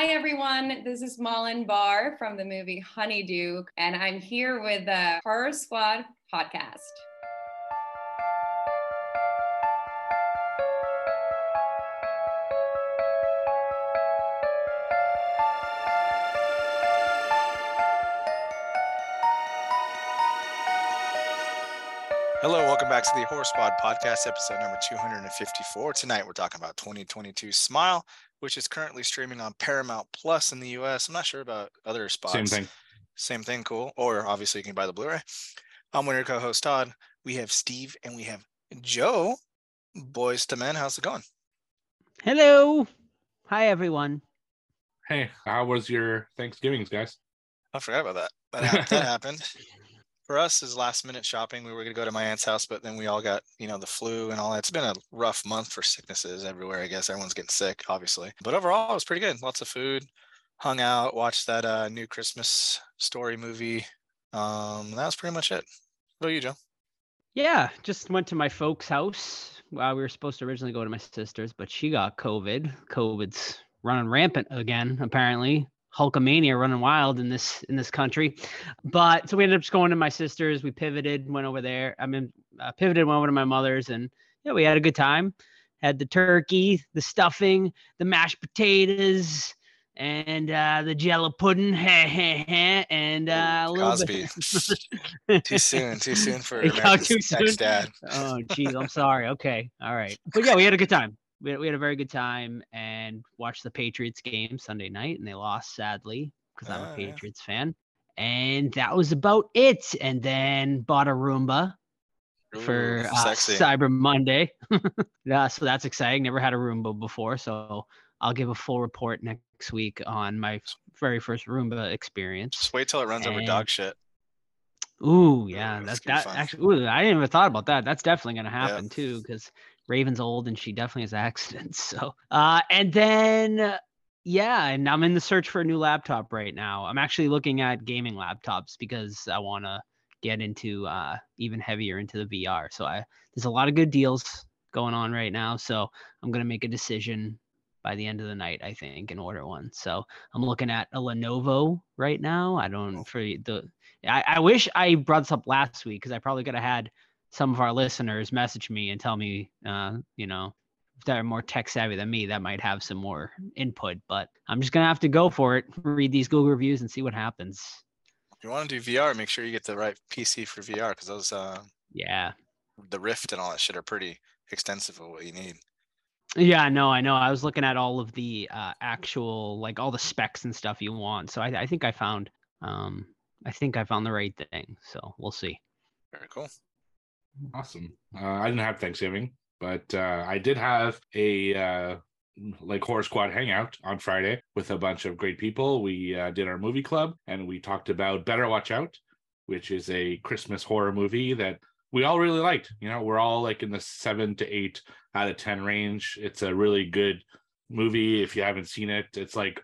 Hi, everyone. This is Malin Barr from the movie Honeydew, and I'm here with the Horror Squad podcast. Hello, welcome back to the Horror Squad podcast, episode number 254. Tonight we're talking about 2022 Smile, which is currently streaming on Paramount Plus in the US. I'm not sure about other spots. Same thing. Same thing, cool. Or obviously you can buy the Blu-ray. I'm one of your co-host Todd. We have Steve and we have Joe. Boys to men, how's it going? Hello. Hi, everyone. Hey, how was your Thanksgivings, guys? I forgot about that. That, hap- that happened. For us, is last minute shopping. We were going to go to my aunt's house, but then we all got, you know, the flu and all that. It's been a rough month for sicknesses everywhere. I guess everyone's getting sick, obviously. But overall, it was pretty good. Lots of food, hung out, watched that uh, new Christmas story movie. Um, that was pretty much it. What about you, Joe? Yeah, just went to my folks' house. Well, we were supposed to originally go to my sister's, but she got COVID. COVID's running rampant again, apparently. Hulkamania running wild in this in this country, but so we ended up just going to my sister's. We pivoted, went over there. I mean, uh, pivoted, went over to my mother's, and yeah, we had a good time. Had the turkey, the stuffing, the mashed potatoes, and uh, the jello pudding, and uh, a little Cosby. bit. Too soon, too soon for Yeah, America's too soon. Dad. oh geez i'm sorry okay all right but yeah we had a good time we had, we had a very good time and watched the patriots game sunday night and they lost sadly because i'm Ah, a yeah. patriots fan and that was about it and then bought a roomba for uh, cyber monday yeah so that's exciting never had a roomba before so i'll give a full report next week on my very first roomba experience Just wait till it runs over dog shit. Ooh, yeah, Ooh, that's that's that fun. actually. Ooh, I didn't even thought about that. That's definitely gonna happen too, because Raven's old and she definitely has accidents. So, uh, and then yeah, and I'm in the search for a new laptop right now. I'm actually looking at gaming laptops because I want to get into uh even heavier into the VR. So I there's a lot of good deals going on right now. So I'm gonna make a decision by the end of the night, I think, and order one. So I'm looking at a Lenovo right now. I don't for the I, I wish I brought this up last week because I probably could have had some of our listeners message me and tell me, uh, you know, if they're more tech savvy than me, that might have some more input. But I'm just gonna have to go for it, read these Google reviews, and see what happens. If you want to do VR, make sure you get the right PC for VR because those uh, Yeah, the Rift and all that shit are pretty extensive of what you need. yeah, no, I know. I was looking at all of the uh, actual, like all the specs and stuff you want. So I, I think I found, um, I think I found the right thing. So we'll see. Very cool. Awesome. Uh, I didn't have Thanksgiving, but uh, I did have a uh, like horror squad hangout on Friday with a bunch of great people. We uh, did our movie club and we talked about Better Watch Out, which is a Christmas horror movie that we all really liked. You know, we're all like in the seven to eight out of ten range. It's a really good movie. If you haven't seen it, it's like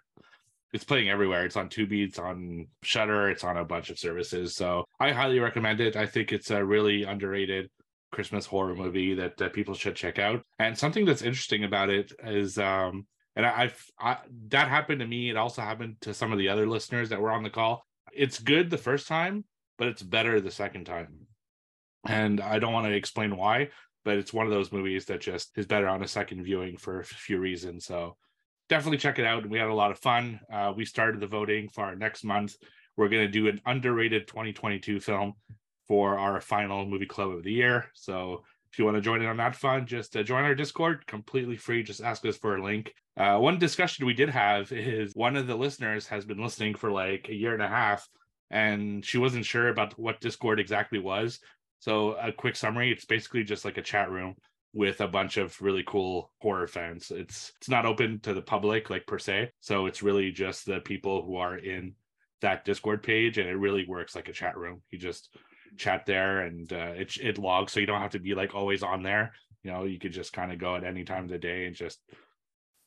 it's playing everywhere. It's on Tubi, it's on Shudder, it's on a bunch of services. So I highly recommend it. I think it's a really underrated Christmas horror movie that, that people should check out. And something that's interesting about it is, um, and I, I, that happened to me. It also happened to some of the other listeners that were on the call. It's good the first time, but it's better the second time. And I don't want to explain why, but it's one of those movies that just is better on a second viewing for a few reasons. So definitely check it out. And we had a lot of fun. Uh, we started the voting for our next month. We're going to do an underrated 2022 film for our final movie club of the year. So if you want to join in on that fun, just uh, join our Discord, completely free. Just ask us for a link. Uh, one discussion we did have is one of the listeners has been listening for like a year and a half, and she wasn't sure about what Discord exactly was. So a quick summary: it's basically just like a chat room with a bunch of really cool horror fans. It's it's not open to the public like per se, so it's really just the people who are in that Discord page, and it really works like a chat room. You just chat there, and uh, it it logs, so you don't have to be like always on there. You know, you could just kind of go at any time of the day and just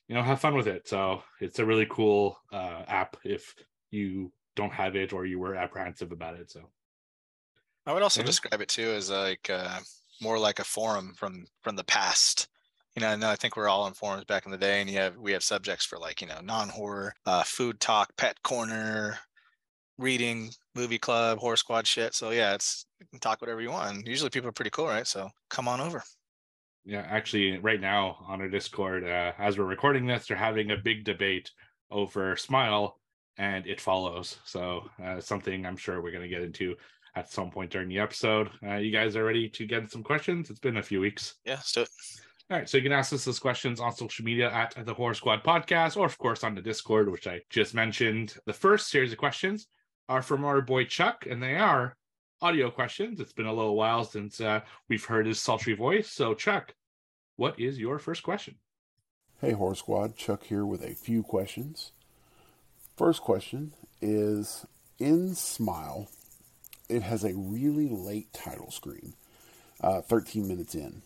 you know have fun with it. So it's a really cool uh, app if you don't have it or you were apprehensive about it. So I would also Yeah. describe it too as like uh, more like a forum from from the past you know, no, I think we're all in forums back in the day, and you have we have subjects for like you know non-horror, uh, food talk, pet corner, reading, movie club, horror squad shit. So yeah, it's you can talk whatever you want. And usually people are pretty cool, right? So come on over. Yeah, actually, right now on our Discord, uh, as we're recording this, they're having a big debate over Smile and It Follows. So uh, something I'm sure we're going to get into at some point during the episode. Uh, you guys are ready to get some questions? It's been a few weeks. Yeah, let's do it. All right, so you can ask us those questions on social media at the Horror Squad Podcast, or of course on the Discord, which I just mentioned. The first series of questions are from our boy Chuck, and they are audio questions. It's been a little while since uh, we've heard his sultry voice. So, Chuck, what is your first question? Hey, Horror Squad, Chuck here with a few questions. First question is in Smile, it has a really late title screen, uh, 13 minutes in.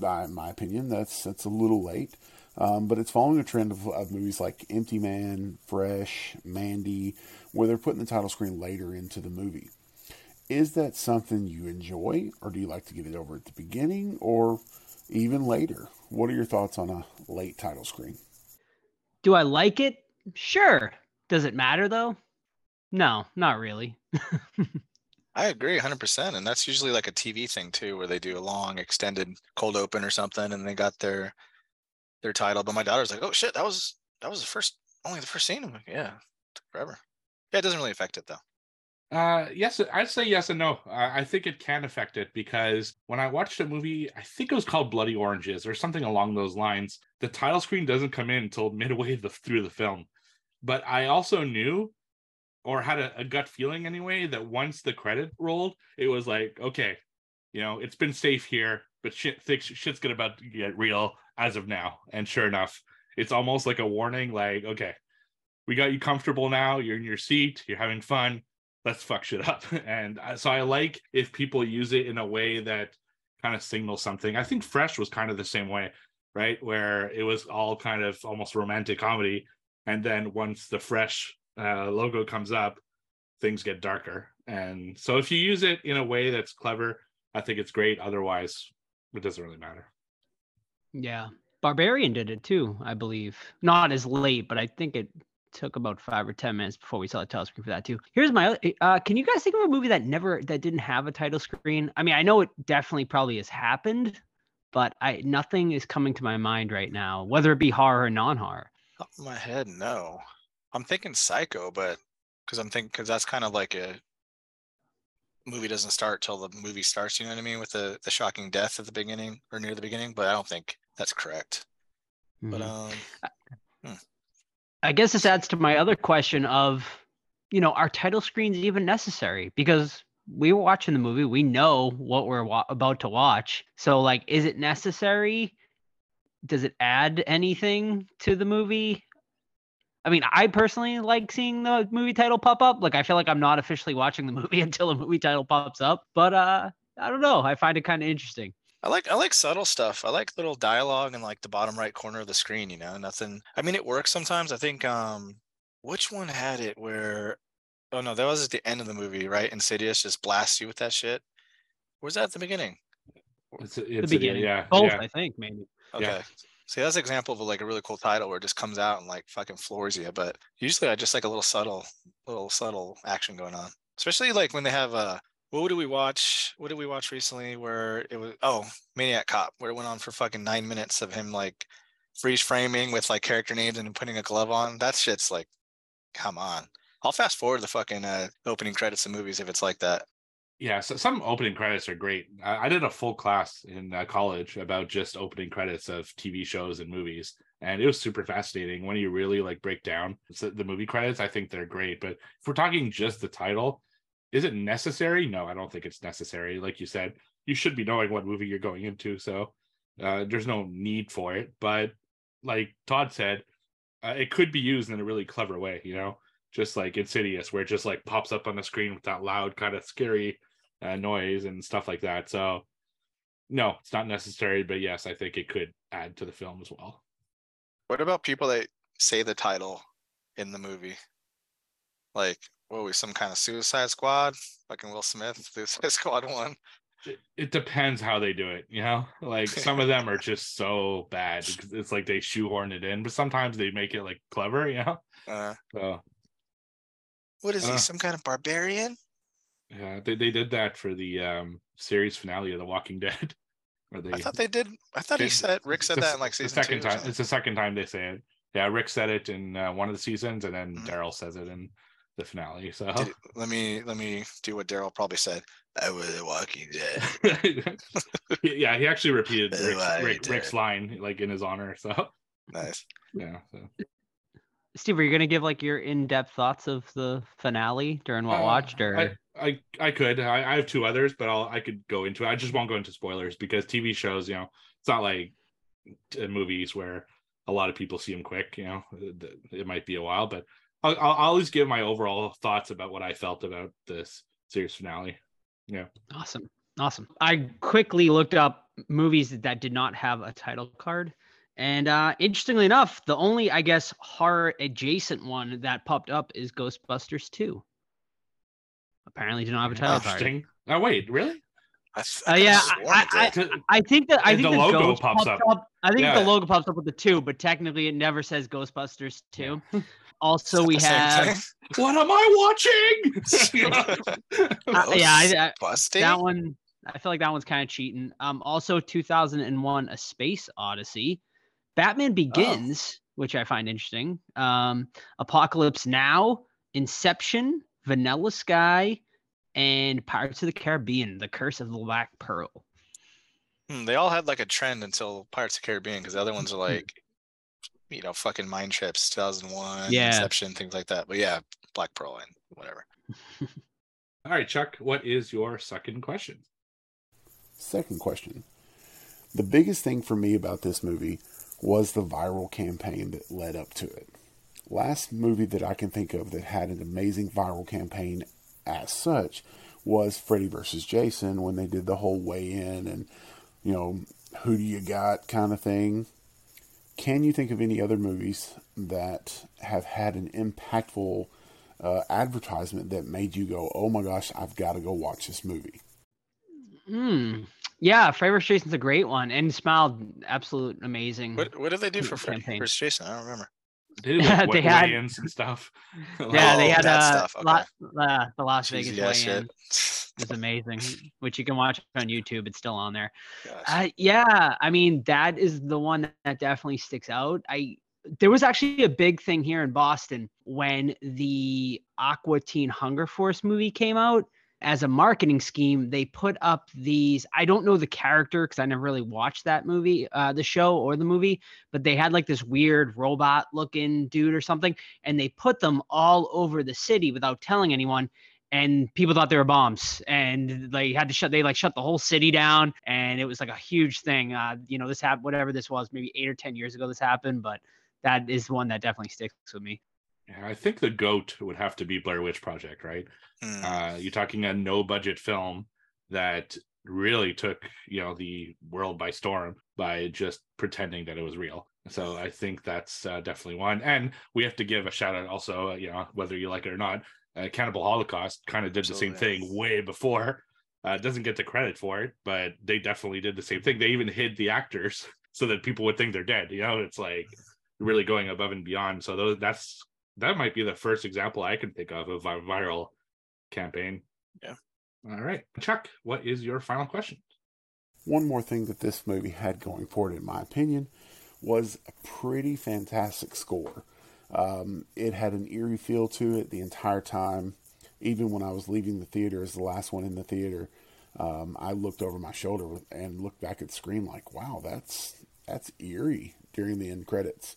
In my opinion, that's that's a little late, um, but it's following a trend of, of movies like Empty Man, Fresh, Mandy, where they're putting the title screen later into the movie. Is that something you enjoy, or do you like to get it over at the beginning, or even later? What are your thoughts on a late title screen? Do I like it? Sure. Does it matter though? No, not really. I agree 100%. And that's usually like a TV thing too, where they do a long extended cold open or something and they got their their title. But my daughter's like, oh shit, that was that was the first only the first scene. I'm like, yeah, took forever. Yeah, it doesn't really affect it though. Uh, yes, I'd say yes and no. I think it can affect it because when I watched a movie, I think it was called Bloody Oranges or something along those lines. The title screen doesn't come in until midway the, through the film, but I also knew, or had a, a gut feeling anyway, that once the credit rolled, it was like, okay, you know, it's been safe here, but shit, things, shit's gonna about to get real as of now. And sure enough, it's almost like a warning, like, okay, we got you comfortable now. You're in your seat. You're having fun let's fuck shit up. And uh, so I like if people use it in a way that kind of signals something. I think Fresh was kind of the same way, right? Where it was all kind of almost romantic comedy. And then once the Fresh uh, logo comes up, things get darker. And so if you use it in a way that's clever, I think it's great. Otherwise, it doesn't really matter. Yeah. Barbarian did it too, I believe. Not as late, but I think it took about five or ten minutes before we saw the title screen for that too. Here's my uh, can you guys think of a movie that never that didn't have a title screen? I mean, I know it definitely probably has happened, but I nothing is coming to my mind right now, whether it be horror or non-horror. Top of my head, no. I'm thinking Psycho, but because I'm thinking because that's kind of like a movie doesn't start till the movie starts. You know what I mean? With the the shocking death at the beginning or near the beginning, but I don't think that's correct. Mm-hmm. But um, hmm. I guess this adds to my other question of, you know, are title screens even necessary? Because we were watching the movie, we know what we're wa- about to watch. So, like, is it necessary? Does it add anything to the movie? I mean, I personally like seeing the movie title pop up. Like, I feel like I'm not officially watching the movie until a movie title pops up. But uh, I don't know. I find it kind of interesting. I like I like subtle stuff. I like little dialogue in like the bottom right corner of the screen, you know, nothing I mean it works sometimes. I think um which one had it where oh no, that was at the end of the movie, right? Insidious just blasts you with that shit. Where's that at the beginning? It's, it's the beginning, yeah. Both, yeah. I think, maybe. Okay. Yeah. See, that's an example of like a really cool title where it just comes out and like fucking floors you. But usually I just like a little subtle, little subtle action going on. Especially like when they have a what did we watch? What did we watch recently where it was oh Maniac Cop, where it went on for fucking nine minutes of him like freeze framing with like character names and putting a glove on. That shit's like, come on. I'll fast forward the fucking uh, opening credits of movies if it's like that. Yeah, so some opening credits are great. I, I did a full class in uh, college about just opening credits of TV shows and movies, and it was super fascinating when you really like break down the movie credits. I think they're great, but if we're talking just the title, is it necessary? No, I don't think it's necessary. Like you said, you should be knowing what movie you're going into, so uh, there's no need for it. But like Todd said, uh, it could be used in a really clever way. You know, just like Insidious, where it just like pops up on the screen with that loud, kind of scary uh, noise and stuff like that. So no, it's not necessary, but yes, I think it could add to the film as well. What about people that say the title in the movie? Like what we some kind of Suicide Squad? Fucking Will Smith, Suicide Squad one. it, depends how they do it, you know. Like some of them are just so bad. It's, it's like they shoehorn it in, but sometimes they make it like clever, you know. Uh, So what is he? Uh. Some kind of barbarian? Yeah, they they did that for the um series finale of The Walking Dead. Where they I thought they did. I thought he said Rick said the that in like the season second two. or time. It's the second time they say it. Yeah, Rick said it in uh, one of the seasons, and then Mhm. Daryl says it in the finale. So Did- let me let me do what Daryl probably said. I was a Walking Dead. yeah, he actually repeated Rick's, Rick, Rick's line like in his honor. So nice. yeah, so. Steve, are you gonna give like your in-depth thoughts of the finale during what Uh, watched, or I, I I could. I, I have two others, but I'll I could go into it. I just won't go into spoilers because TV shows, you know, it's not like uh, movies where a lot of people see them quick. You know, it, it might be a while, but I'll, I'll I'll always give my overall thoughts about what I felt about this series finale. Yeah. awesome, awesome. I quickly looked up movies that did not have a title card, and uh, interestingly enough, the only I guess horror adjacent one that popped up is Ghostbusters 2. Apparently, did not have a title card. Interesting. Oh wait, really? I Uh, yeah, I- I- I think that I And think the the, logo ghost pops pops up. up. I think Yeah. the logo pops up with the two, but technically it never says Ghostbusters two. Also, we that the same have thing? What am I watching? uh, yeah, I, I, Busting? that one. I feel like that one's kind of cheating. Um, also 2001: A Space Odyssey, Batman Begins, which I find interesting. Um, Apocalypse Now, Inception, Vanilla Sky, and Pirates of the Caribbean: The Curse of the Black Pearl. Hmm, they all had like a trend until Pirates of the Caribbean because the other ones are like, you know, fucking Mind Trips, 2001, Yeah. Inception, things like that. But yeah, Black Pearl and whatever. All right, Chuck. What is your second question? Second question. The biggest thing for me about this movie was the viral campaign that led up to it. Last movie that I can think of that had an amazing viral campaign as such was Freddy vs. Jason when they did the whole weigh in and, you know, who do you got kind of thing. Can you think of any other movies that have had an impactful uh, advertisement that made you go, oh my gosh, I've got to go watch this movie? Hmm. Yeah, Freddy vs. Jason's a great one, and smiled absolute amazing. What what did they do for Freddy campaign. vs. Jason? I don't remember. They did like They had- weigh-ins and stuff. Yeah, they Oh, had that uh, stuff, La- uh, the Las Cheesy Vegas ass weigh-in. It's amazing, which you can watch on YouTube. It's still on there. Uh, yeah, I mean that is the one that definitely sticks out. I there was actually a big thing here in Boston when the Aqua Teen Hunger Force movie came out. As a marketing scheme, they put up these. I don't know the character because I never really watched that movie, uh, the show or the movie, but they had like this weird robot looking dude or something, and they put them all over the city without telling anyone and people thought they were bombs and they had to shut they like shut the whole city down and it was like a huge thing uh you know this happened whatever this was maybe eight or ten years ago this happened but that is one that definitely sticks with me I think the goat would have to be Blair Witch Project, right? Hmm. Uh, you're talking a no budget film that really took you know the world by storm by just pretending that it was real. So I think that's uh, definitely one. And we have to give a shout out also, uh, you know, whether you like it or not, uh, Cannibal Holocaust kind of did the same thing way before. Uh, doesn't get the credit for it, but they definitely did the same thing. They even hid the actors so that people would think they're dead. You know, it's like really going above and beyond. So those that's that might be the first example I can think of of a viral campaign. Yeah. All right, Chuck, what is your final question? One more thing that this movie had going for it, in my opinion, was a pretty fantastic score. Um, it had an eerie feel to it the entire time. Even when I was leaving the theater as the last one in the theater, um, I looked over my shoulder and looked back at the screen like, "Wow, that's that's eerie." During the end credits,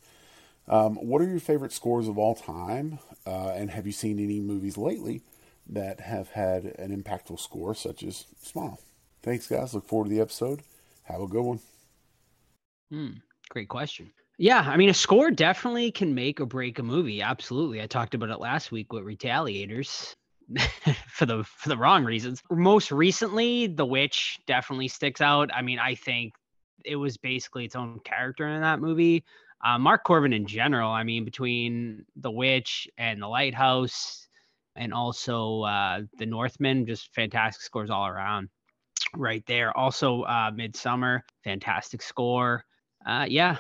um, what are your favorite scores of all time? Uh, and have you seen any movies lately that have had an impactful score, such as Smile? Thanks, guys. Look forward to the episode. Have a good one. Hmm, great question. Yeah, I mean, a score definitely can make or break a movie. Absolutely. I talked about it last week with Retaliators for the for the wrong reasons. Most recently, The Witch definitely sticks out. I mean, I think it was basically its own character in that movie. Uh, Mark Korven in general. I mean, between The Witch and The Lighthouse, and also uh, The Northman, just fantastic scores all around. right there. Also, uh, Midsommar, fantastic score. Uh, yeah,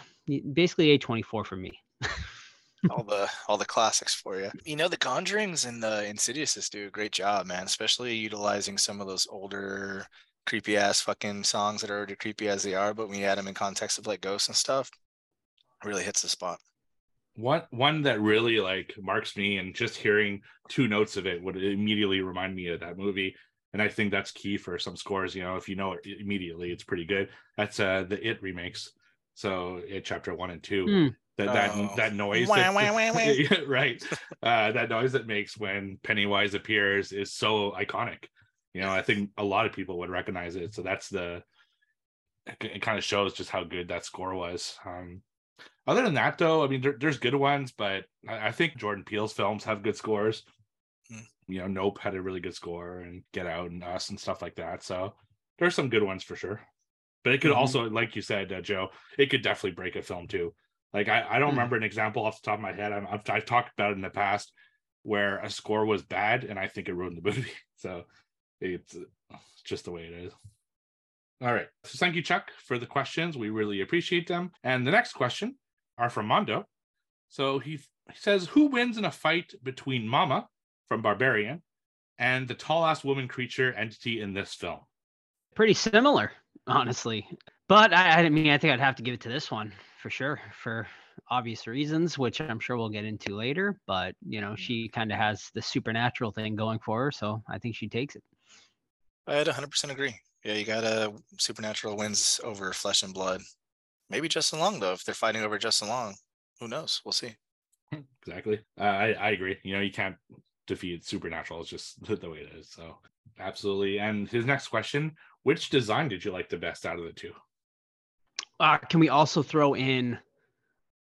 basically A24 for me. all the all the classics for you. You know, the Conjurings and the Insidiouses do a great job, man. Especially utilizing some of those older creepy ass fucking songs that are already creepy as they are, but when you add them in context of like ghosts and stuff, really hits the spot. One one that really like marks me, and just hearing two notes of it would immediately remind me of that movie. And I think that's key for some scores. You know, if you know it immediately, it's pretty good. That's uh the It remakes. So it chapter one and two. Mm that that oh. that noise wah, that, wah, wah, right uh, that noise that makes when pennywise appears is so iconic you know i think a lot of people would recognize it so that's the it kind of shows just how good that score was um, other than that though i mean there, there's good ones but I, I, think jordan peele's films have good scores hmm. you know nope had a really good score and get out and us and stuff like that so there's some good ones for sure but it could mm-hmm. also like you said uh, joe it could definitely break a film too like I, I don't mm. remember an example off the top of my head. i have I've talked about it in the past where a score was bad and I think it ruined the movie. So it's just the way it is. All right. So thank you, Chuck, for the questions. We really appreciate them. And the next question are from Mondo. So he, he says, Who wins in a fight between Mama from Barbarian and the tall ass woman creature entity in this film? Pretty similar, honestly. But I, I mean, I think I'd have to give it to this one for sure for obvious reasons, which I'm sure we'll get into later. But you know, she kind of has the supernatural thing going for her, so I think she takes it. I'd 100% agree. Yeah, you got a supernatural wins over flesh and blood. Maybe Justin Long though. If they're fighting over Justin Long, who knows? We'll see. Exactly. Uh, I I agree. You know, you can't defeat supernatural. It's just the way it is. So absolutely. And his next question: Which design did you like the best out of the two? Uh, can we also throw in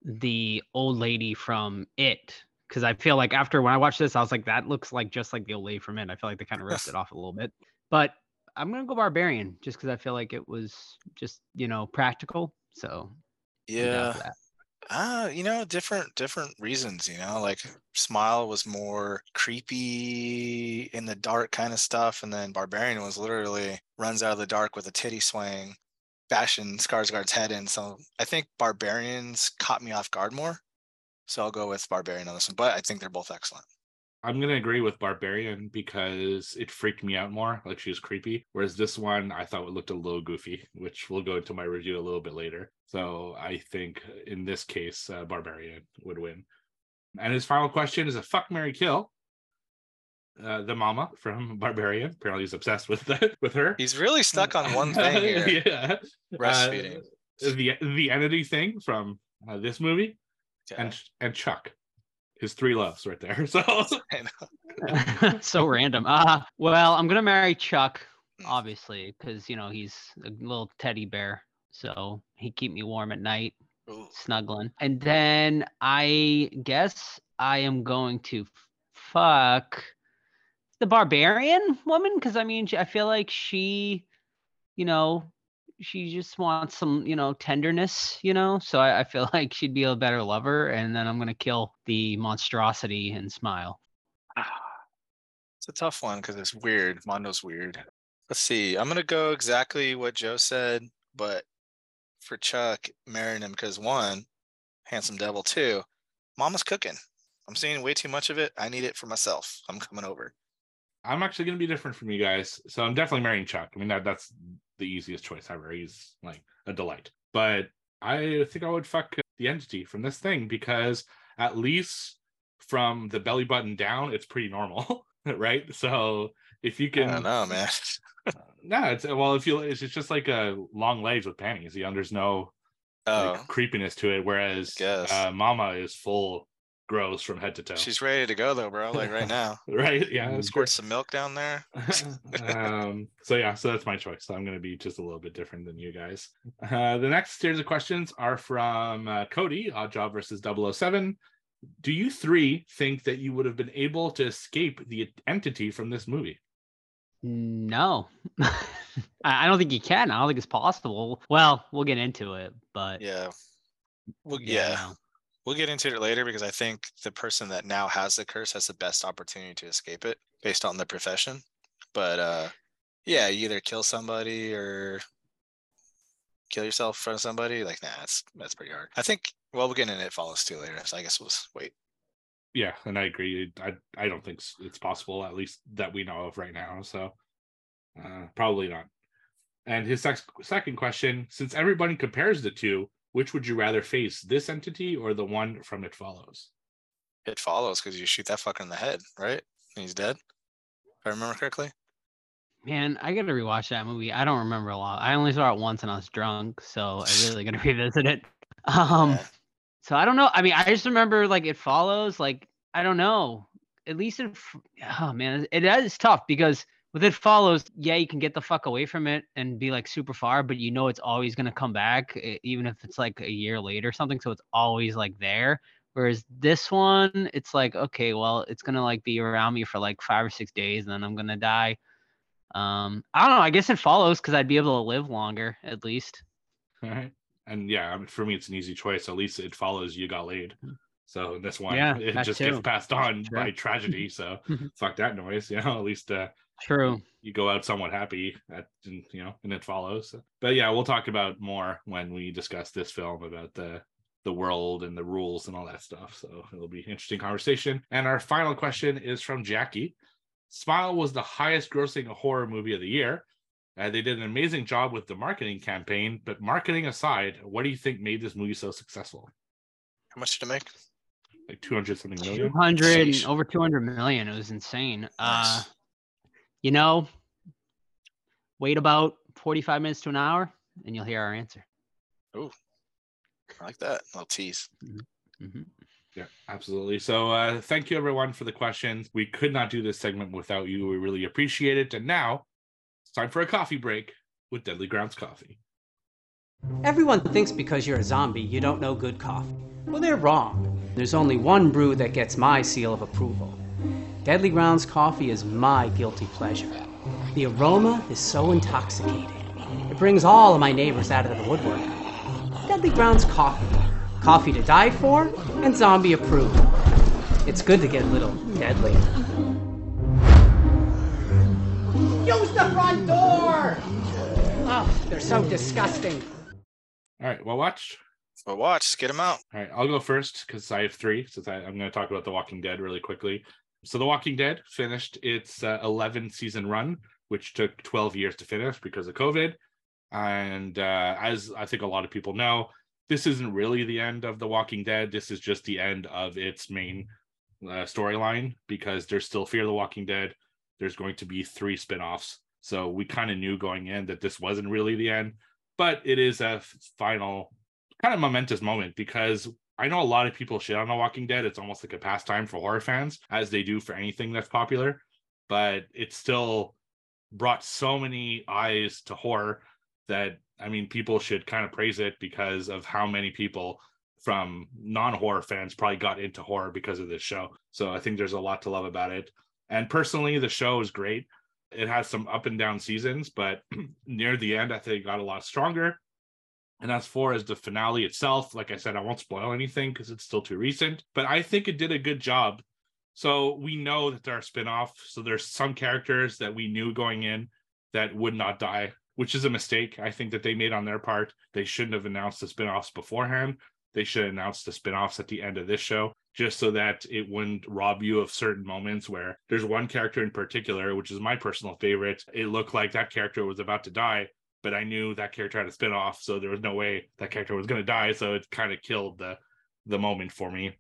the old lady from It? Because I feel like after when I watched this, I was like, that looks like just like the old lady from It. I feel like they kind of ripped it off a little bit. But I'm gonna go Barbarian just because I feel like it was just you know practical. So yeah. Uh, you know, different different reasons, you know, like Smile was more creepy in the dark kind of stuff, and then Barbarian was literally runs out of the dark with a titty swing bashing Skarsgård's head in. So I think Barbarians caught me off guard more. So I'll go with Barbarian on this one, but I think they're both excellent. I'm gonna agree with Barbarian because it freaked me out more, like she was creepy. Whereas this one, I thought it looked a little goofy, which we'll go into my review a little bit later. So I think in this case, uh, Barbarian would win. And his final question is a fuck Mary Kill. Uh, the mama from Barbarian. Apparently, he's obsessed with the, with her. He's really stuck on one thing here. yeah, breastfeeding. Uh, the the entity thing from uh, this movie, okay. and and Chuck, his three loves right there. So so random. Uh well, I'm gonna marry Chuck, obviously, because you know he's a little teddy bear, so he keep me warm at night, Ooh. snuggling. And then I guess I am going to fuck the barbarian woman because I mean I feel like she, you know, she just wants some you know tenderness, you know. So I, I feel like she'd be a better lover, and then I'm gonna kill the monstrosity and smile. Ah. It's a tough one because it's weird. Mondo's weird. Let's see. I'm gonna go exactly what Joe said, but for Chuck, marrying him because one, handsome devil. Two, Mama's cooking. I'm seeing way too much of it. I need it for myself. I'm coming over. I'm actually going to be different from you guys. So I'm definitely marrying Chuck. I mean, that that's the easiest choice ever. He's like a delight. But I think I would fuck the entity from this thing because at least from the belly button down, it's pretty normal, right? So if you can, I don't know, man. no, it's well, if you, it's just like a long legs with panties. You know, there's no oh. like, creepiness to it. Whereas uh, Mama is full grows from head to toe. She's ready to go though, bro. Like right now. right. Yeah. Squirt some milk down there. um, so yeah, so that's my choice. So I'm gonna be just a little bit different than you guys. Uh, the next series of questions are from uh, Cody, Odd Job versus 007. Do you three think that you would have been able to escape the entity from this movie? No. I don't think you can. I don't think it's possible. Well, we'll get into it, but yeah. Well, yeah. yeah we'll get into it later because I think the person that now has the curse has the best opportunity to escape it based on the profession. But uh Yeah, you either kill somebody or kill yourself of somebody. Like, nah, that's that's pretty hard. I think. Well, we'll get into it follows too later. So I guess we'll wait. Yeah, and I agree. I I don't think it's possible, at least that we know of right now. So uh, probably not. And his sec- second question: Since everybody compares the two, which would you rather face, this entity or the one from It Follows? It follows because you shoot that fucker in the head, right? And he's dead. If I remember correctly. Man, I gotta rewatch that movie. I don't remember a lot. I only saw it once and I was drunk, so I really gotta revisit it. Um, Yeah. so I don't know. I mean, I just remember like it follows. Like I don't know. At least it. Oh man, it is tough because with it follows. Yeah, you can get the fuck away from it and be like super far, but you know it's always gonna come back, even if it's like a year later or something. So it's always like there. Whereas this one, it's like okay, well, it's gonna like be around me for like five or six days, and then I'm gonna die. Um, I don't know. I guess it follows because I'd be able to live longer at least. All right. And yeah, for me, it's an easy choice. At least it follows you got laid. So this one, Yeah, it just too. gets passed on by tragedy. So fuck that noise. You know, at least uh, True. you go out somewhat happy at and, you know and it follows but yeah we'll talk about more when we discuss this film about the the world and the rules and all that stuff so it'll be an interesting conversation and our final question is from jackie smile was the highest grossing horror movie of the year uh, they did an amazing job with the marketing campaign but marketing aside what do you think made this movie so successful How much did it make? like 200 something million 200 over 200 million. It was insane. Uh, Nice. You know, wait about 45 minutes to an hour and you'll hear our answer. Oh. I like that. little tease. Mhm. Yeah, absolutely. So uh, thank you everyone for the questions. We could not do this segment without you. We really appreciate it. And now it's time for a coffee break with Deadly Grounds Coffee. Everyone thinks because you're a zombie, you don't know good coffee. Well, they're wrong. There's only one brew that gets my seal of approval. Deadly Grounds coffee is my guilty pleasure. The aroma is so intoxicating. It brings all of my neighbors out of the woodwork. Deadly Grounds coffee. Coffee to die for and zombie approved. It's good to get a little deadly. Use the front door! Oh, they're so disgusting. All right, well watched. But watch, get them out. All right, I'll go first because I have three. Since I, I'm going to talk about The Walking Dead really quickly. So, The Walking Dead finished its uh, 11 season run, which took 12 years to finish because of COVID. And uh, as I think a lot of people know, this isn't really the end of The Walking Dead. This is just the end of its main uh, storyline because there's still Fear of the Walking Dead. There's going to be three spin offs. So, we kind of knew going in that this wasn't really the end, but it is a final kind of momentous moment because I know a lot of people shit on The Walking Dead. It's almost like a pastime for horror fans, as they do for anything that's popular. But it still brought so many eyes to horror that I mean, people should kind of praise it because of how many people from non-horror fans probably got into horror because of this show. So I think there's a lot to love about it. And personally, the show is great. It has some up and down seasons, but near the end, I think it got a lot stronger. And as far as the finale itself, like I said, I won't spoil anything because it's still too recent, but I think it did a good job. So we know that there are spin-offs. So there's some characters that we knew going in that would not die, which is a mistake I think that they made on their part. They shouldn't have announced the spin-offs beforehand. They should announce the spin-offs at the end of this show, just so that it wouldn't rob you of certain moments where there's one character in particular, which is my personal favorite. It looked like that character was about to die, but I knew that character had a spin-off, so there was no way that character was going to die. So it kind of killed the the moment for me.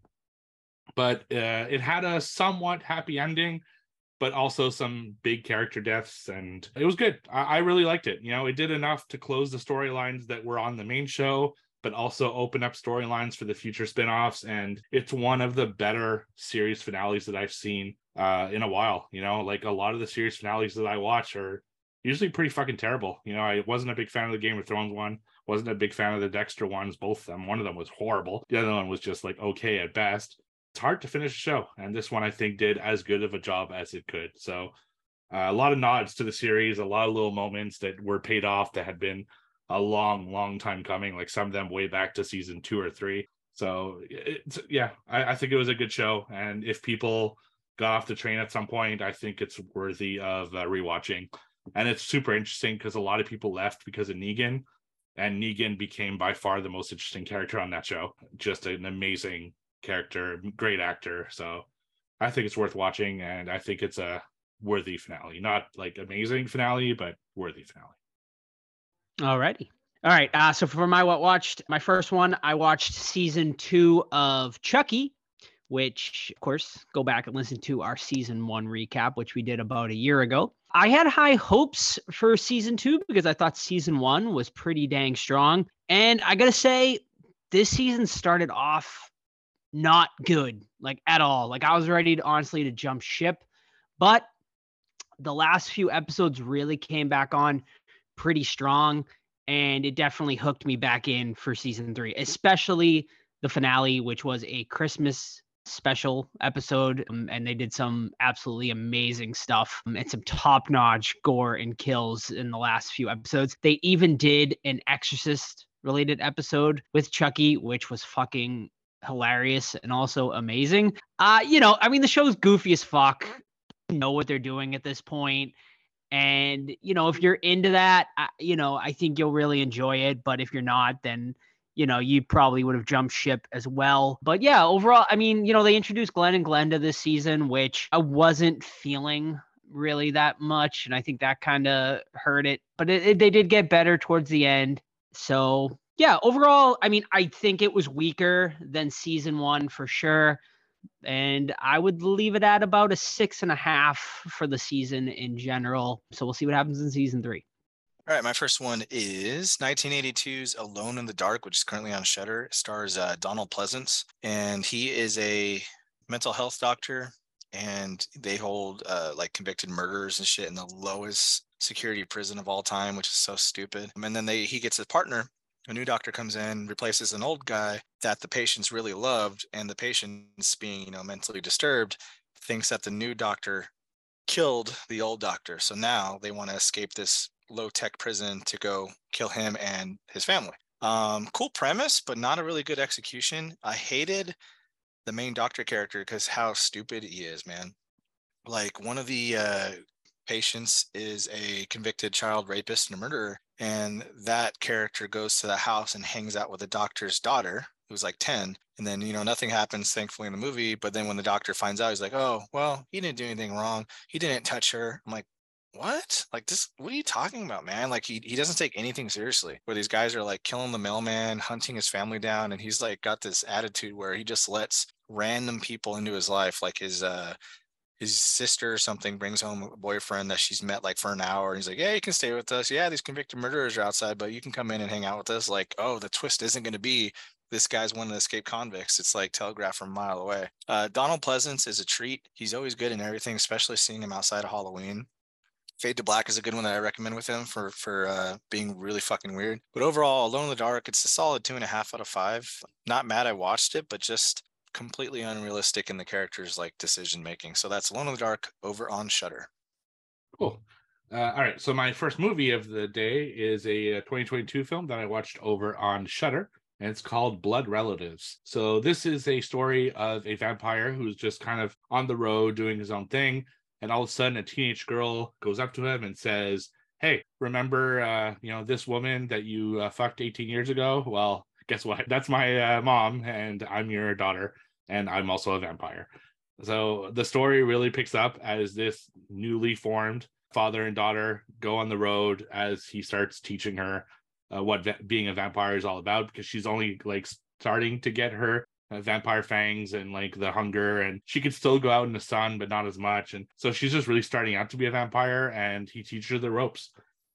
But uh, it had a somewhat happy ending, but also some big character deaths, and it was good. I, I really liked it. You know, it did enough to close the storylines that were on the main show, but also open up storylines for the future spin-offs. And it's one of the better series finales that I've seen uh, in a while. You know, like a lot of the series finales that I watch are usually pretty fucking terrible. You know, I wasn't a big fan of the Game of Thrones one, wasn't a big fan of the Dexter ones, both of them. One of them was horrible, the other one was just like okay at best. It's hard to finish a show, and this one I think did as good of a job as it could. So, uh, a lot of nods to the series, a lot of little moments that were paid off that had been a long, long time coming, like some of them way back to season two or three. So, yeah, I, I think it was a good show, and if people got off the train at some point, I think it's worthy of uh, rewatching. And it's super interesting because a lot of people left because of Negan, and Negan became by far the most interesting character on that show. Just an amazing character, great actor. So I think it's worth watching, and I think it's a worthy finale. Not like amazing finale, but worthy finale. Alrighty. All right. Uh, so for my what watched, my first one, I watched season two of Chucky, which of course go back and listen to our season one recap, which we did about a year ago. I had high hopes for season two because I thought season one was pretty dang strong. And I gotta say, this season started off not good, like at all. Like I was ready to honestly to jump ship, but the last few episodes really came back on pretty strong and it definitely hooked me back in for season three, especially the finale, which was a Christmas special episode. Um, and they did some absolutely amazing stuff um, and some top notch gore and kills in the last few episodes. They even did an Exorcist related episode with Chucky, which was fucking hilarious and also amazing. Uh, you know, I mean, the show's goofy as fuck. Know what they're doing at this point. And, you know, if you're into that, I, you know, I think you'll really enjoy it. But if you're not, then, you know, you probably would have jumped ship as well. But yeah, overall, I mean, you know, they introduced Glenn and Glenda this season, which I wasn't feeling really that much. And I think that kind of hurt it. But it, it, they did get better towards the end. So yeah, overall, I mean, I think it was weaker than season one for sure and I would leave it at about a six and a half for the season in general. So we'll see what happens in season three. All right, my first one is 1982's Alone in the Dark, which is currently on Shudder. It stars uh, Donald Pleasence, and he is a mental health doctor, and they hold uh, like convicted murderers and shit in the lowest security prison of all time, which is so stupid. And then they he gets a partner a new doctor comes in, replaces an old guy that the patient's really loved, and the patient's being, you know, mentally disturbed, thinks that the new doctor killed the old doctor. So now they want to escape this low tech prison to go kill him and his family. Um, cool premise, but not a really good execution. I hated the main doctor character because how stupid he is, man. Like one of the uh, patients is a convicted child rapist and a murderer, and that character goes to the house and hangs out with the doctor's daughter who's like 10 and then you know nothing happens thankfully in the movie but then when the doctor finds out he's like oh well he didn't do anything wrong he didn't touch her i'm like what like this what are you talking about man like he, he doesn't take anything seriously where these guys are like killing the mailman hunting his family down and he's like got this attitude where he just lets random people into his life like his uh his sister or something brings home a boyfriend that she's met like for an hour. And he's like, Yeah, you can stay with us. Yeah, these convicted murderers are outside, but you can come in and hang out with us. Like, oh, the twist isn't going to be this guy's one of the escaped convicts. It's like telegraph from a mile away. Uh, Donald Pleasence is a treat. He's always good in everything, especially seeing him outside of Halloween. Fade to Black is a good one that I recommend with him for for uh, being really fucking weird. But overall, Alone in the Dark, it's a solid two and a half out of five. Not mad I watched it, but just completely unrealistic in the characters like decision making. So that's Alone in the Dark over on Shudder. Cool. Uh, all right. So my first movie of the day is a, uh, 2022 film that I watched over on Shudder and it's called Blood Relatives. So this is a story of a vampire who's just kind of on the road doing his own thing, and all of a sudden a teenage girl goes up to him and says, "Hey, remember, uh, you know, this woman that you uh, fucked 18 years ago? Well, guess what? That's my uh, mom, and I'm your daughter, and I'm also a vampire. So the story really picks up as this newly formed father and daughter go on the road as he starts teaching her uh, what va- being a vampire is all about because she's only like starting to get her vampire fangs and like the hunger and she could still go out in the sun but not as much and so she's just really starting out to be a vampire and he teaches her the ropes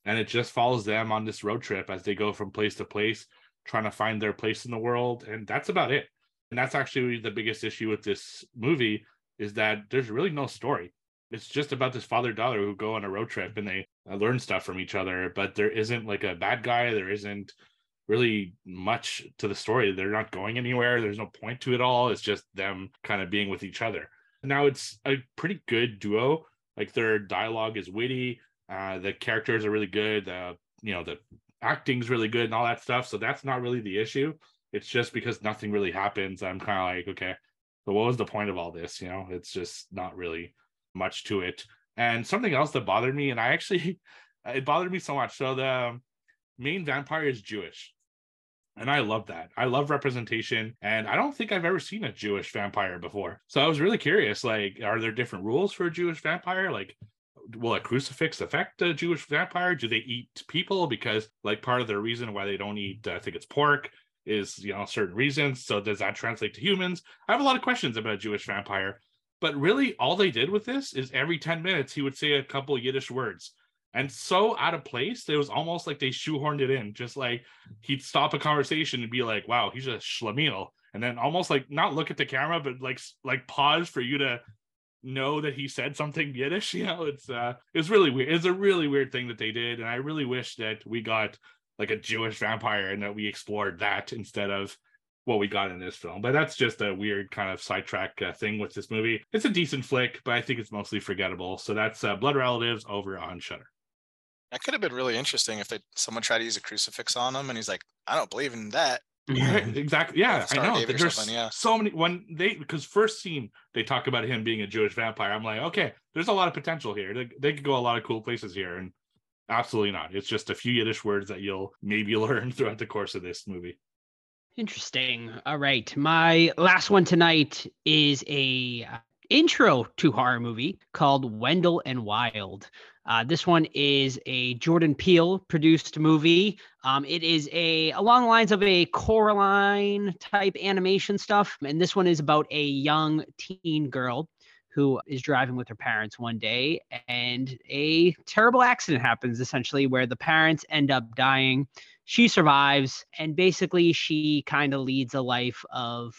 and it just follows them on this road trip as they go from place to place trying to find their place in the world and that's about it. And that's actually the biggest issue with this movie is that there's really no story. It's just about this father daughter who go on a road trip and they uh, learn stuff from each other but there isn't like a bad guy there isn't really much to the story they're not going anywhere there's no point to it all it's just them kind of being with each other now it's a pretty good duo like their dialogue is witty uh, the characters are really good uh, you know the acting's really good and all that stuff. So that's not really the issue. It's just because nothing really happens. I'm kind of like, okay, but what was the point of all this? You know, it's just not really much to it. And something else that bothered me, and I actually, it bothered me so much. So the main vampire is Jewish. And I love that. I love representation. And I don't think I've ever seen a Jewish vampire before. So I was really curious like, are there different rules for a Jewish vampire? Like, will a crucifix affect a Jewish vampire? Do they eat people? Because, like, part of the reason why they don't eat, I think it's pork, is, you know, certain reasons. So does that translate to humans? I have a lot of questions about a Jewish vampire. But really, all they did with this is every 10 minutes, he would say a couple Yiddish words and so out of place. It was almost like they shoehorned it in. Just like he'd stop a conversation and be like, "Wow, he's a schlemiel," and then almost like not look at the camera, but like like pause for you to know that he said something Yiddish. You know, it's uh, it's really weird. It's a really weird thing that they did, and I really wish that we got like a Jewish vampire and that we explored that instead of what we got in this film. But that's just a weird kind of sidetrack uh, thing with this movie. It's a decent flick, but I think it's mostly forgettable. So that's uh, Blood Relatives over on Shudder. That could have been really interesting if they someone tried to use a crucifix on him and he's like, I don't believe in that. Right, exactly. Yeah, I know. There's yeah. so many when they because first scene they talk about him being a Jewish vampire. I'm like, okay, there's a lot of potential here. They, they could go a lot of cool places here, and absolutely not. It's just a few Yiddish words that you'll maybe learn throughout the course of this movie. Interesting. All right, my last one tonight is a uh, intro to horror movie called Wendell and Wild. Uh, this one is a Jordan Peele produced movie. Um, it is a along the lines of a Coraline type animation stuff, and this one is about a young teen girl who is driving with her parents one day, and a terrible accident happens. Essentially, where the parents end up dying. She survives, and basically, she kind of leads a life of,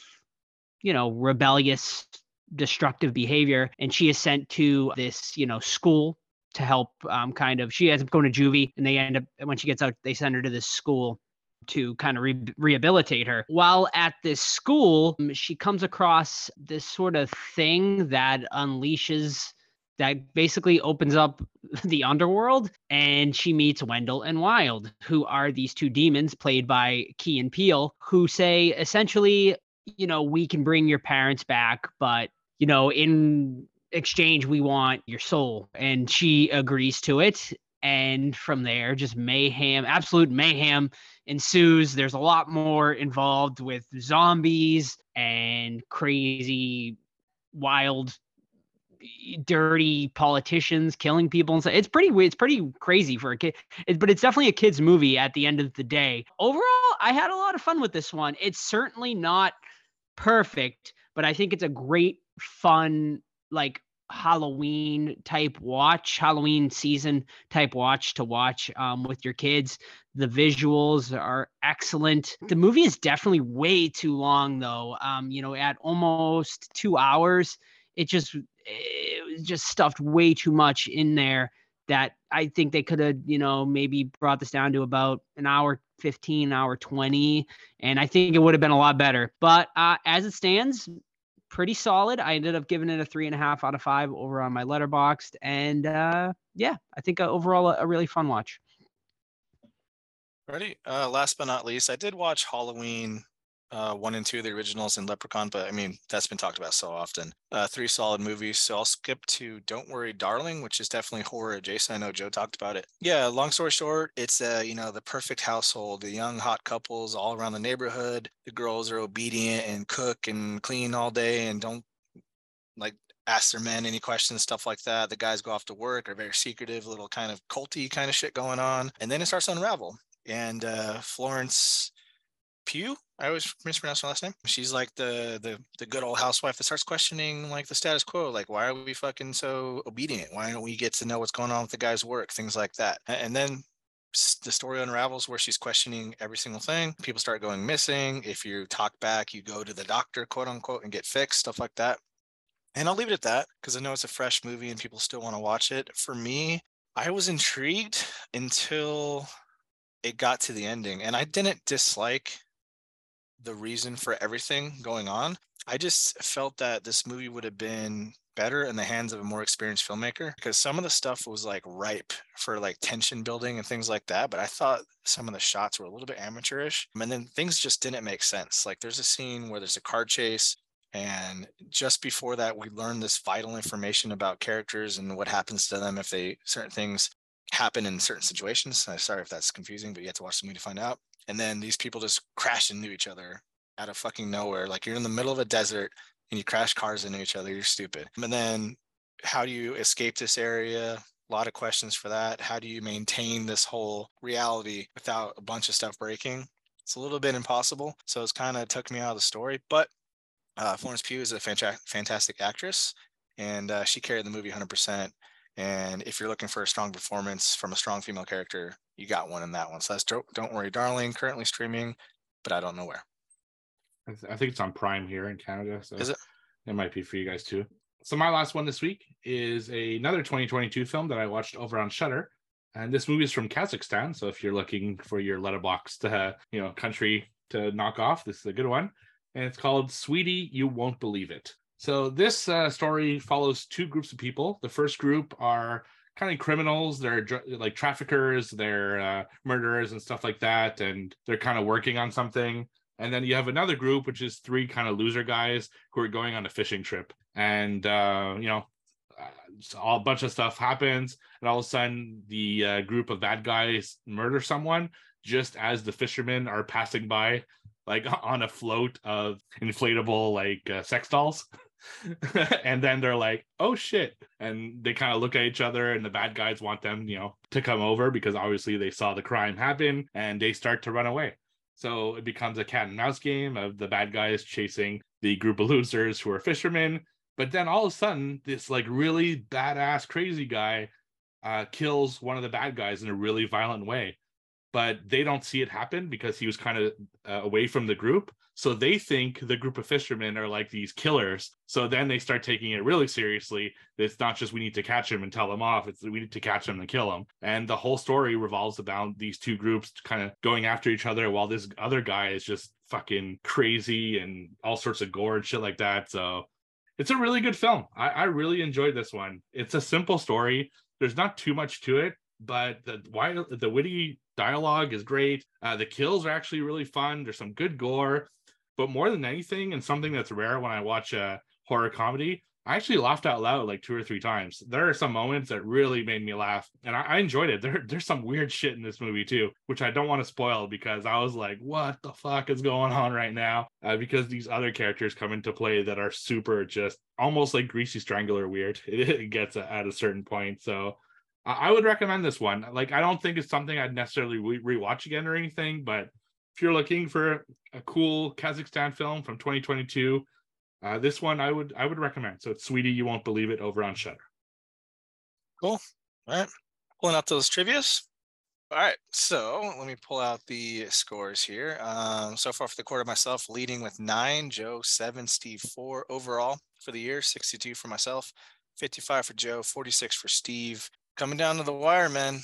you know, rebellious destructive behavior and she is sent to this you know school to help um, kind of she ends up going to juvie and they end up when she gets out they send her to this school to kind of re- rehabilitate her. While at this school um, she comes across this sort of thing that unleashes that basically opens up the underworld and she meets Wendell and Wild, who are these two demons played by Key and Peele, who say essentially, you know, we can bring your parents back, but you know, in exchange we want your soul and she agrees to it and from there just mayhem absolute mayhem ensues there's a lot more involved with zombies and crazy wild dirty politicians killing people and stuff. It's pretty it's pretty crazy for a kid. It, but it's definitely a kids movie at the end of the day. Overall, I had a lot of fun with this one. It's certainly not perfect, but I think it's a great fun like Halloween type watch, Halloween season type watch to watch um, with your kids. The visuals are excellent. The movie is definitely way too long, though. Um, you know, at almost two hours, it just it just stuffed way too much in there. That I think they could have, you know, maybe brought this down to about an hour 15, hour 20, and I think it would have been a lot better. But uh, as it stands, pretty solid. I ended up giving it a three and a half out of five over on my Letterboxd, and uh, yeah, I think uh, overall a, a, really fun watch. Ready? Uh, last but not least, I did watch Halloween uh, one and two, the originals, and Leprechaun, but I mean, that's been talked about so often. Uh, three solid movies. So I'll skip to Don't Worry, Darling, which is definitely horror adjacent. I know Joe talked about it. Yeah, long story short, it's, uh, you know, the perfect household, the young, hot couples all around the neighborhood. The girls are obedient and cook and clean all day and don't like ask their men any questions, stuff like that. The guys go off to work, are very secretive, little kind of culty kind of shit going on. And then it starts to unravel. And uh, Florence Pugh. I always mispronounce her last name. She's like the the the good old housewife that starts questioning like the status quo, like why are we fucking so obedient? Why don't we get to know what's going on with the guy's work? Things like that. And then the story unravels where she's questioning every single thing. People start going missing. If you talk back, you go to the doctor, quote unquote, and get fixed, stuff like that. And I'll leave it at that because I know it's a fresh movie and people still want to watch it. For me, I was intrigued until it got to the ending, and I didn't dislike the reason for everything going on. I just felt that this movie would have been better in the hands of a more experienced filmmaker because some of the stuff was like ripe for like tension building and things like that. But I thought some of the shots were a little bit amateurish. And then things just didn't make sense. Like there's a scene where there's a car chase And just before that, we learn this vital information about characters and what happens to them if they certain things happen in certain situations. Sorry if that's confusing, but you have to watch the movie to find out. And then these people just crash into each other out of fucking nowhere. Like you're in the middle of a desert and you crash cars into each other. You're stupid. And then how do you escape this area? A lot of questions for that. How do you maintain this whole reality without a bunch of stuff breaking? It's a little bit impossible. So it's kind of took me out of the story. But uh, Florence Pugh is a fanta- fantastic actress and uh, she carried the movie 100%. And if you're looking for a strong performance from a strong female character, you got one in that one. So that's Don't, don't Worry Darling, currently streaming, but I don't know where. I, th- I think it's on Prime here in Canada. So Is it? It might be for you guys too. So my last one this week is a, another 2022 film that I watched over on Shudder, and this movie is from Kazakhstan. So if you're looking for your Letterboxd, uh, you know, country to knock off, this is a good one. And it's called "Sweetie, You Won't Believe It." So this uh, story follows two groups of people. The first group are kind of criminals. They're dr- like traffickers, they're uh, murderers and stuff like that, and they're kind of working on something. And then you have another group, which is three kind of loser guys who are going on a fishing trip. And, uh, you know, all, a bunch of stuff happens. And all of a sudden, the uh, group of bad guys murder someone just as the fishermen are passing by, like on a float of inflatable, like uh, sex dolls. and then they're like, oh shit. And they kind of look at each other, and the bad guys want them, you know, to come over because obviously they saw the crime happen and they start to run away. So it becomes a cat and mouse game of the bad guys chasing the group of losers who are fishermen. But then all of a sudden, this like really badass crazy guy uh, kills one of the bad guys in a really violent way. But they don't see it happen because he was kind of uh, away from the group. So they think the group of fishermen are like these killers. So then they start taking it really seriously. It's not just we need to catch him and tell them off. It's we need to catch him and kill him. And the whole story revolves about these two groups kind of going after each other while this other guy is just fucking crazy and all sorts of gore and shit like that. So it's a really good film. I, I really enjoyed this one. It's a simple story. There's not too much to it, but the why the witty dialogue is great. Uh, the kills are actually really fun. There's some good gore. But more than anything, and something that's rare when I watch a horror comedy, I actually laughed out loud like two or three times. There are some moments that really made me laugh, and I, I enjoyed it. There, there's some weird shit in this movie too, which I don't want to spoil because I was like, "What the fuck is going on right now?" Uh, because these other characters come into play that are super, just almost like greasy strangler weird. It, it gets at a certain point, so I would recommend this one. Like, I don't think it's something I'd necessarily re- rewatch again or anything, but if you're looking for a cool Kazakhstan film from 2022, uh, this one I would I would recommend. So it's Sweetie, you won't believe it over on Shudder. Cool. All right. Pulling out those trivias. All right. So let me pull out the scores here. Um, so far for the quarter myself, leading with nine, Joe seven, Steve four overall for the year, 62 for myself, 55 for Joe, 46 for Steve. Coming down to the wire, man.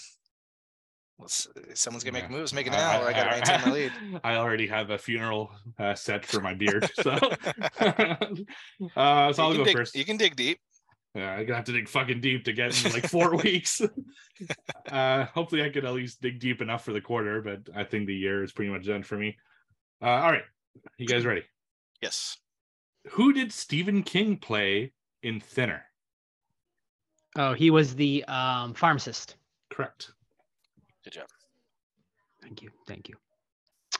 Let's, someone's gonna make Yeah. moves, make it now, or I gotta maintain my lead. I already have a funeral uh, set for my beard, so uh, so I'll you, go can dig, first. you can dig deep. Yeah, I'm gonna have to dig fucking deep to get in like four weeks. uh, hopefully, I could at least dig deep enough for the quarter, but I think the year is pretty much done for me. Uh, all right, you guys ready? Yes. Who did Stephen King play in Thinner? Oh, he was the um, pharmacist. Correct. Good job. Thank you.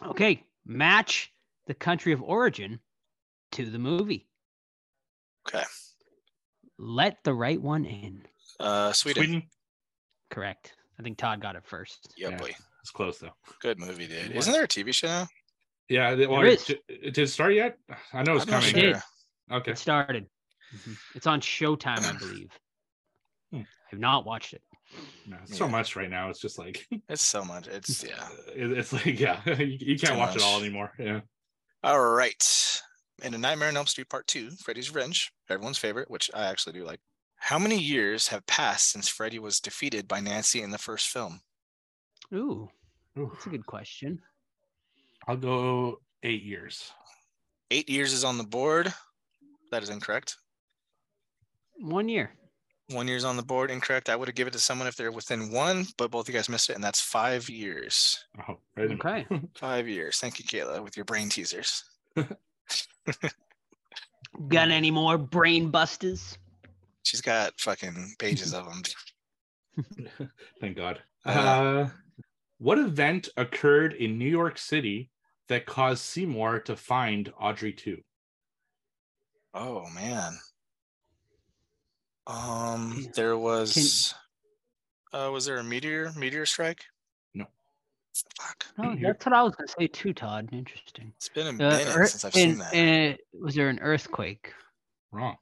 Thank you. Okay. Match the country of origin to the movie. Okay. Let the right one in. Uh, Sweden. Sweden. Correct. I think Todd got it first. Yeah, Yeah. boy. It's close though. Good movie, dude. What? Isn't there a TV show now? Yeah. Well, There is. Did, did it start yet? I know it's I'm not coming. Sure. did. Okay. It started. Mhm. It's on Showtime, I believe. Hmm. I've not watched it. No, it's so much right now. It's just like It's so much. It's yeah. it- it's like yeah, you, you can't Too watch it all anymore. Yeah. All right. In A Nightmare on Elm Street Part 2, Freddy's Revenge, everyone's favorite, which I actually do like. How many years have passed since Freddy was defeated by Nancy in the first film? Ooh, Ooh, that's a good question. I'll go eight years. Eight years is on the board. That is incorrect. One year. One year's on the board, incorrect. I would have given it to someone if they're within one, but both of you guys missed it, and that's five years. Oh, right Okay. Five years. Thank you, Kayla, with your brain teasers. Got any more brain busters? She's got fucking pages of them. Thank God. Yeah. Uh, what event occurred in New York City that caused Seymour to find Audrey II? Oh man. Um, there was. Uh, was there a meteor meteor strike? No. Fuck. Oh, that's what I was gonna say too, Todd. Interesting. It's been a Uh, minute ear- since I've in- seen that. in- was there an earthquake? Wrong.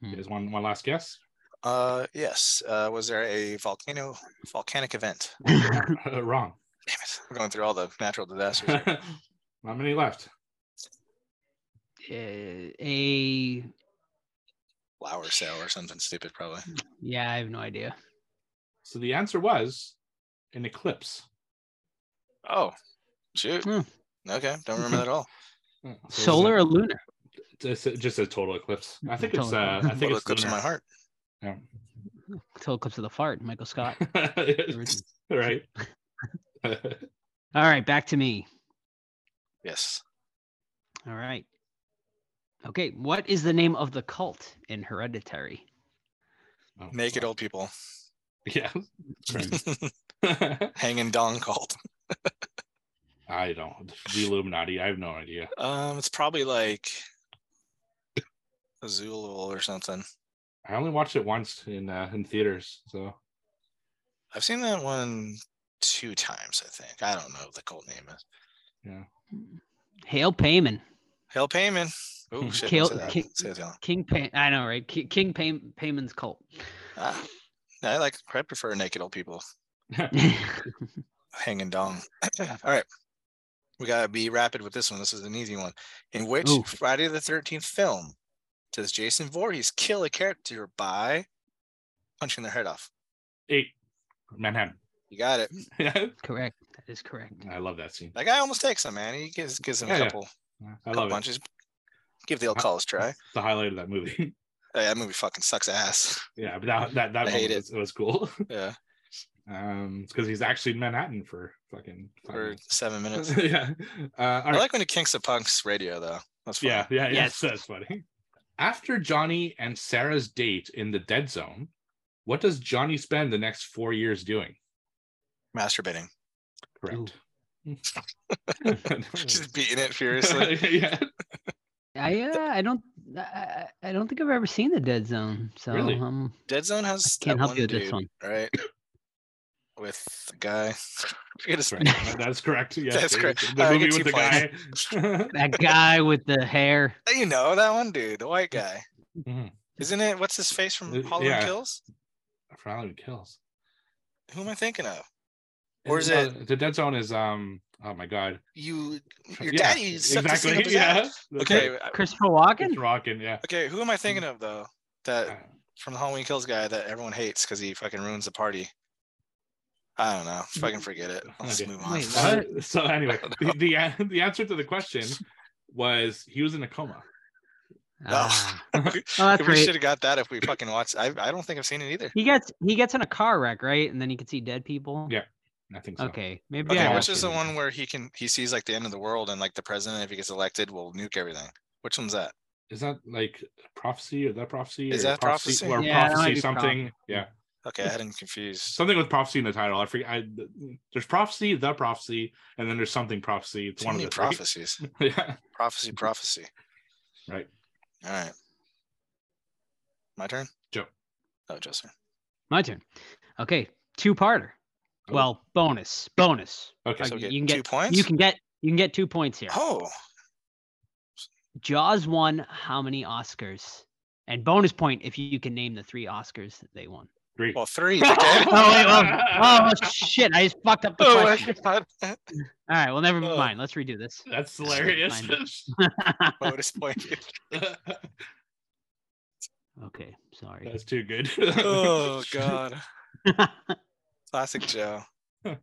Hmm. You guys one one last guess? Uh, yes. Uh, was there a volcano volcanic event? Uh, wrong. Damn it! We're going through all the natural disasters. here. How many left? Uh, a Flower sale or something stupid, probably. yeah, I have no idea. So the answer was an eclipse. Oh, shoot. Hmm. Okay, don't remember that at all. So Solar a- or lunar? just, just a total eclipse. I think it's Total uh, I think Total it's eclipse in lunar. my heart. Yeah. Total eclipse of the fart, Michael Scott. right. All right, back to me. Yes. All right. Okay, what is the name of the cult in Hereditary? Oh, Naked fuck. old people Yeah. Hanging dong cult. I don't. The Illuminati. I have no idea. Um, it's probably like Azul or something. I only watched it once in uh, in theaters. So I've seen that one two times, I think. I don't know what the cult name is. Yeah. Hail Paimon. Hail Paimon. Oh shit. Kill- Say that. ki- Say it, yeah. King Pay I know, right? Ki- King Pay- Paimon's cult. Ah, I like. I prefer naked old people hanging dong. All right. We gotta be rapid with this one. This is an easy one. In which Ooh. Friday the Thirteenth film does Jason Voorhees kill a character by punching their head off? eight. Manhattan. You got it. Correct. That is correct. I love that scene. That guy almost takes him, man. He gives gives him Yeah, a yeah. Couple, I couple love it. Give the old college try. It's the highlight of that movie. Hey, that movie fucking sucks ass. yeah, but that that that I hate it. was, it was cool. Yeah, Um, it's because he's actually in Manhattan for fucking five for minutes. seven minutes. yeah. Uh, I right. like when he kinks the punks radio though. That's fun. Yeah, yeah, yeah. Yes. That's funny. After Johnny and Sarah's date in the dead zone, what does Johnny spend the next four years doing? Masturbating, Correct. just beating it furiously. yeah. I uh, I don't I, I- I don't think I've ever seen the Dead Zone. So Really? um Dead Zone has can't that help you one with this one. right? With the guy. Forget his Right. That's correct. Yes, That's correct. The All right, movie with the guy. that guy with the hair. You know that one dude, the white guy. Mhm. Isn't it? What's his face from Uh, Halloween yeah. Kills? For Halloween Kills. Who am I thinking of? Or is No, it- the dead zone? Is um. Oh my god. You, your Yeah, daddy sucked the skin exactly. up his Yeah. ass. That's Okay, right. I- Christopher Walken? It's rocking. Yeah. okay. Who am I thinking of though? That Uh, from the Halloween Kills guy that everyone hates because he fucking ruins the party. I don't know. Fucking forget it. Let's Okay. move on. Wait, Uh, so anyway, the, the the answer to the question was he was in a coma. Ah. we Oh, that's we should have got that if we fucking watched. I, I don't think I've seen it either. He gets he gets in a car wreck, right? And then you can see dead people. Yeah, I think so. Okay, maybe. Okay, I which is the one where he can he sees like the end of the world and like the president if he gets elected will nuke everything. Which one's that? Is that like prophecy or that prophecy? Is or that prophecy? Or Yeah, prophecy something? prophecy. Yeah, Okay, I had him confused. something with prophecy in the title. I forget. I, there's prophecy, the prophecy, and then there's something prophecy. It's Too one of the prophecies. yeah, Prophecy, prophecy. right. All right. My turn. Joe. Oh, Joe's turn. My turn. Okay, two parter. Well, bonus, bonus. Okay. So we get you can two get points. you can get you can get two points here. Oh, Jaws won how many Oscars? And bonus point if you can name the three Oscars that they won. Three. well, three. Oh wait, oh, oh shit! I just fucked up the Oh question. All right, well, never Oh. mind. Let's redo this. That's hilarious. Bonus point. okay, sorry. That's too good. Oh god. Classic Joe.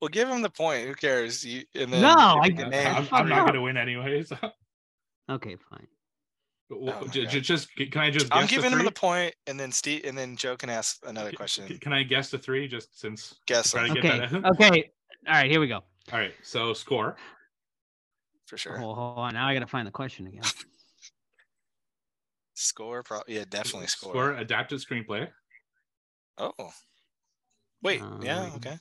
Well, give him the point. Who cares? You, and then No, I- you get named- I'm, I'm not off. going to win anyways. okay, fine. Well, oh my ju- God. just can I just? I'm guess the giving him three? the point, and then Steve, and then Joe can ask another C- question. c- Can I guess the three? Just since Guess try to get Okay, that. okay. All right, here we go. All right. So score. for sure. Oh, hold on. Now I got to find the question again. Score, pro- yeah, definitely score. Score adapted screenplay. Oh, wait, yeah, Um, okay.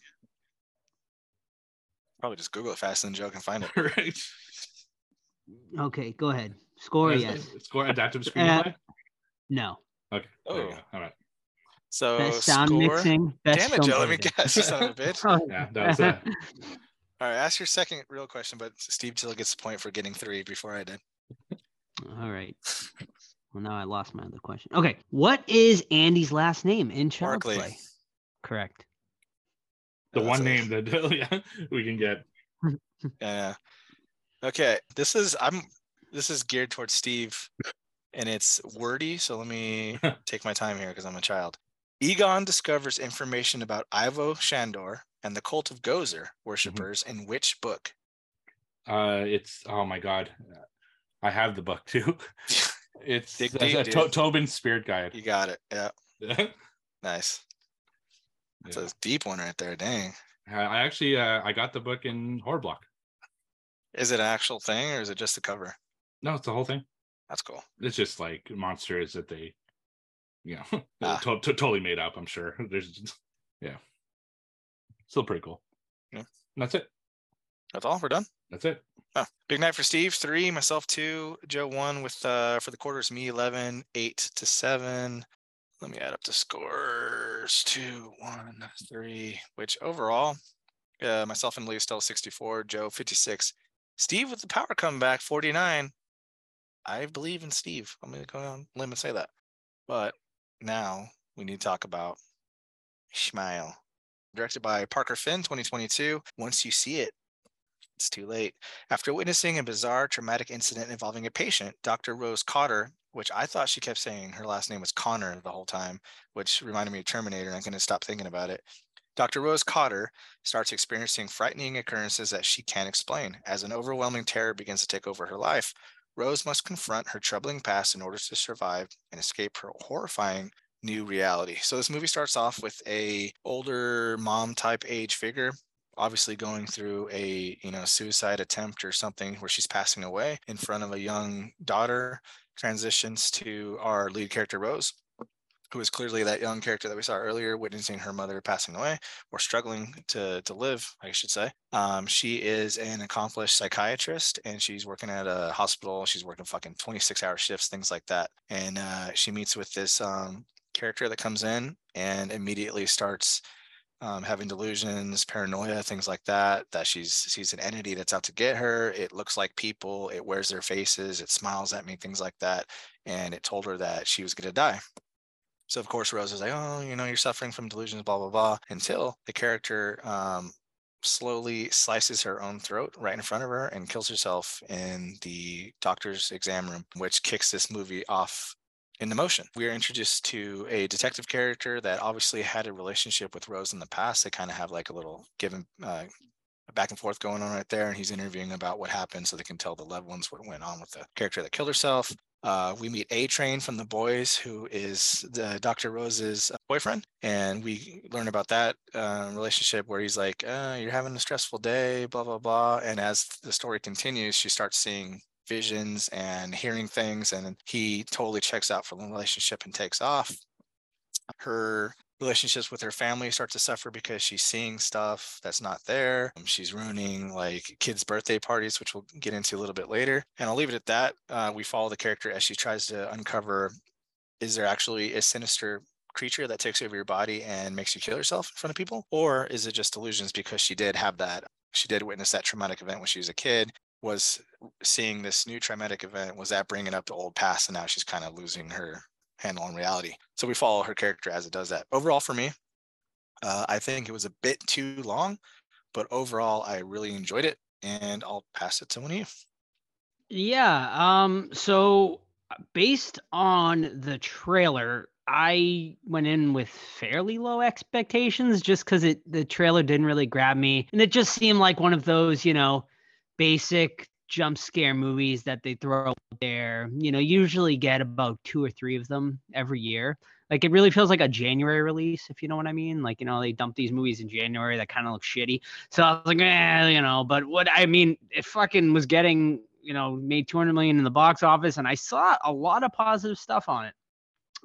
Probably just Google it faster than Joe can find it. right. Okay, go ahead. Score, Yes, yes. Score adaptive screenplay. No. okay. Oh. All right. So Best sound score. mixing. Best Damn it, film Joe. Let me editing. guess. You son of a bitch. Yeah, that was it. All right, ask your second real question, but Steve still gets a point for getting three before I did. All right. Well, now I lost my other question. Okay. What is Andy's last name in Child's Barclay. Play? Correct. The Yeah, one name that yeah, we can get. Yeah. Okay. This is I'm this is geared towards Steve and it's wordy, so let me take my time here because I'm a child. Egon discovers information about Ivo Shandor and the cult of Gozer worshippers in which book? Uh, it's oh my god, I have the book too. It's Dig uh, deep, uh, dude. To- Tobin's Spirit Guide. You got it. Yeah. Nice. That's Yeah. a deep one right there. Dang. I actually uh, I got the book in Horror Block. Is it an actual thing or is it just a cover? No, it's the whole thing. That's cool. It's just like monsters that they, you know, Ah. to- to- totally made up. I'm sure. There's, just- yeah, still pretty cool. Yeah. And that's it. That's all. We're done. That's it. Oh, big night for Steve. Three, myself two, Joe one with uh for the quarters, me 11, eight to seven. Let me add up the scores. Two, one, three, which overall, uh, myself and Lee still 64, Joe 56. Steve with the power comeback, 49. I believe in Steve. I'm gonna go on limb and say that. But now we need to talk about Smile. Directed by Parker Finn, 2022. Once you see it, it's too late. After witnessing a bizarre traumatic incident involving a patient, Dr. Rose Cotter, which I thought she kept saying her last name was Connor the whole time, which reminded me of Terminator, and I couldn't stop thinking about it. Dr. Rose Cotter starts experiencing frightening occurrences that she can't explain. As an overwhelming terror begins to take over her life, Rose must confront her troubling past in order to survive and escape her horrifying new reality. So this movie starts off with a older mom type age figure obviously going through a you know suicide attempt or something where she's passing away in front of a young daughter transitions to our lead character rose who is clearly that young character that we saw earlier witnessing her mother passing away or struggling to to live i should say. Um, she is an accomplished psychiatrist and she's working at a hospital. She's working fucking 26 hour shifts things like that. And uh, she meets with this um, character that comes in and immediately starts um, having delusions, paranoia, things like that. That she's she's an entity that's out to get her. It looks like people. It wears their faces. It smiles at me, things like that. And it told her that she was going to die. So of course Rose is like, oh, you know, you're suffering from delusions, blah blah blah. Until the character um, slowly slices her own throat right in front of her and kills herself in the doctor's exam room, which kicks this movie off into motion. We are introduced to a detective character that obviously had a relationship with Rose in the past. They kind of have like a little given uh, back and forth going on right there, and he's interviewing about what happened so they can tell the loved ones what went on with the character that killed herself. Uh, we meet A Train from the boys, who is the Dr. Rose's uh, boyfriend, and we learn about that uh, relationship where he's like, uh, "You're having a stressful day," blah blah blah. And as the story continues, she starts seeing visions and hearing things, and he totally checks out from the relationship and takes off. Her relationships with her family start to suffer because she's seeing stuff that's not there. Um, She's ruining like kids' birthday parties, which we'll get into a little bit later. And I'll leave it at that. Uh, we follow the character as she tries to uncover is there actually a sinister creature that takes over your body and makes you kill yourself in front of people? Or is it just illusions because she did have that? She did witness that traumatic event when she was a kid. Was seeing this new traumatic event, was that bringing up the old past? And now she's kind of losing her handle on reality. So we follow her character as it does that. Overall, for me, uh, I think it was a bit too long, but overall, I really enjoyed it. And I'll pass it to one of you. Yeah. Um. So based on the trailer, I went in with fairly low expectations just because it the trailer didn't really grab me, and it just seemed like one of those, you know, basic jump scare movies that they throw out there, you know, usually get about two or three of them every year. Like it really feels like a January release, if you know what I mean. Like, you know, they dump these movies in January that kind of look shitty. So I was like, eh, you know, but what I mean, it fucking was getting, you know, made 200 million in the box office. And I saw a lot of positive stuff on it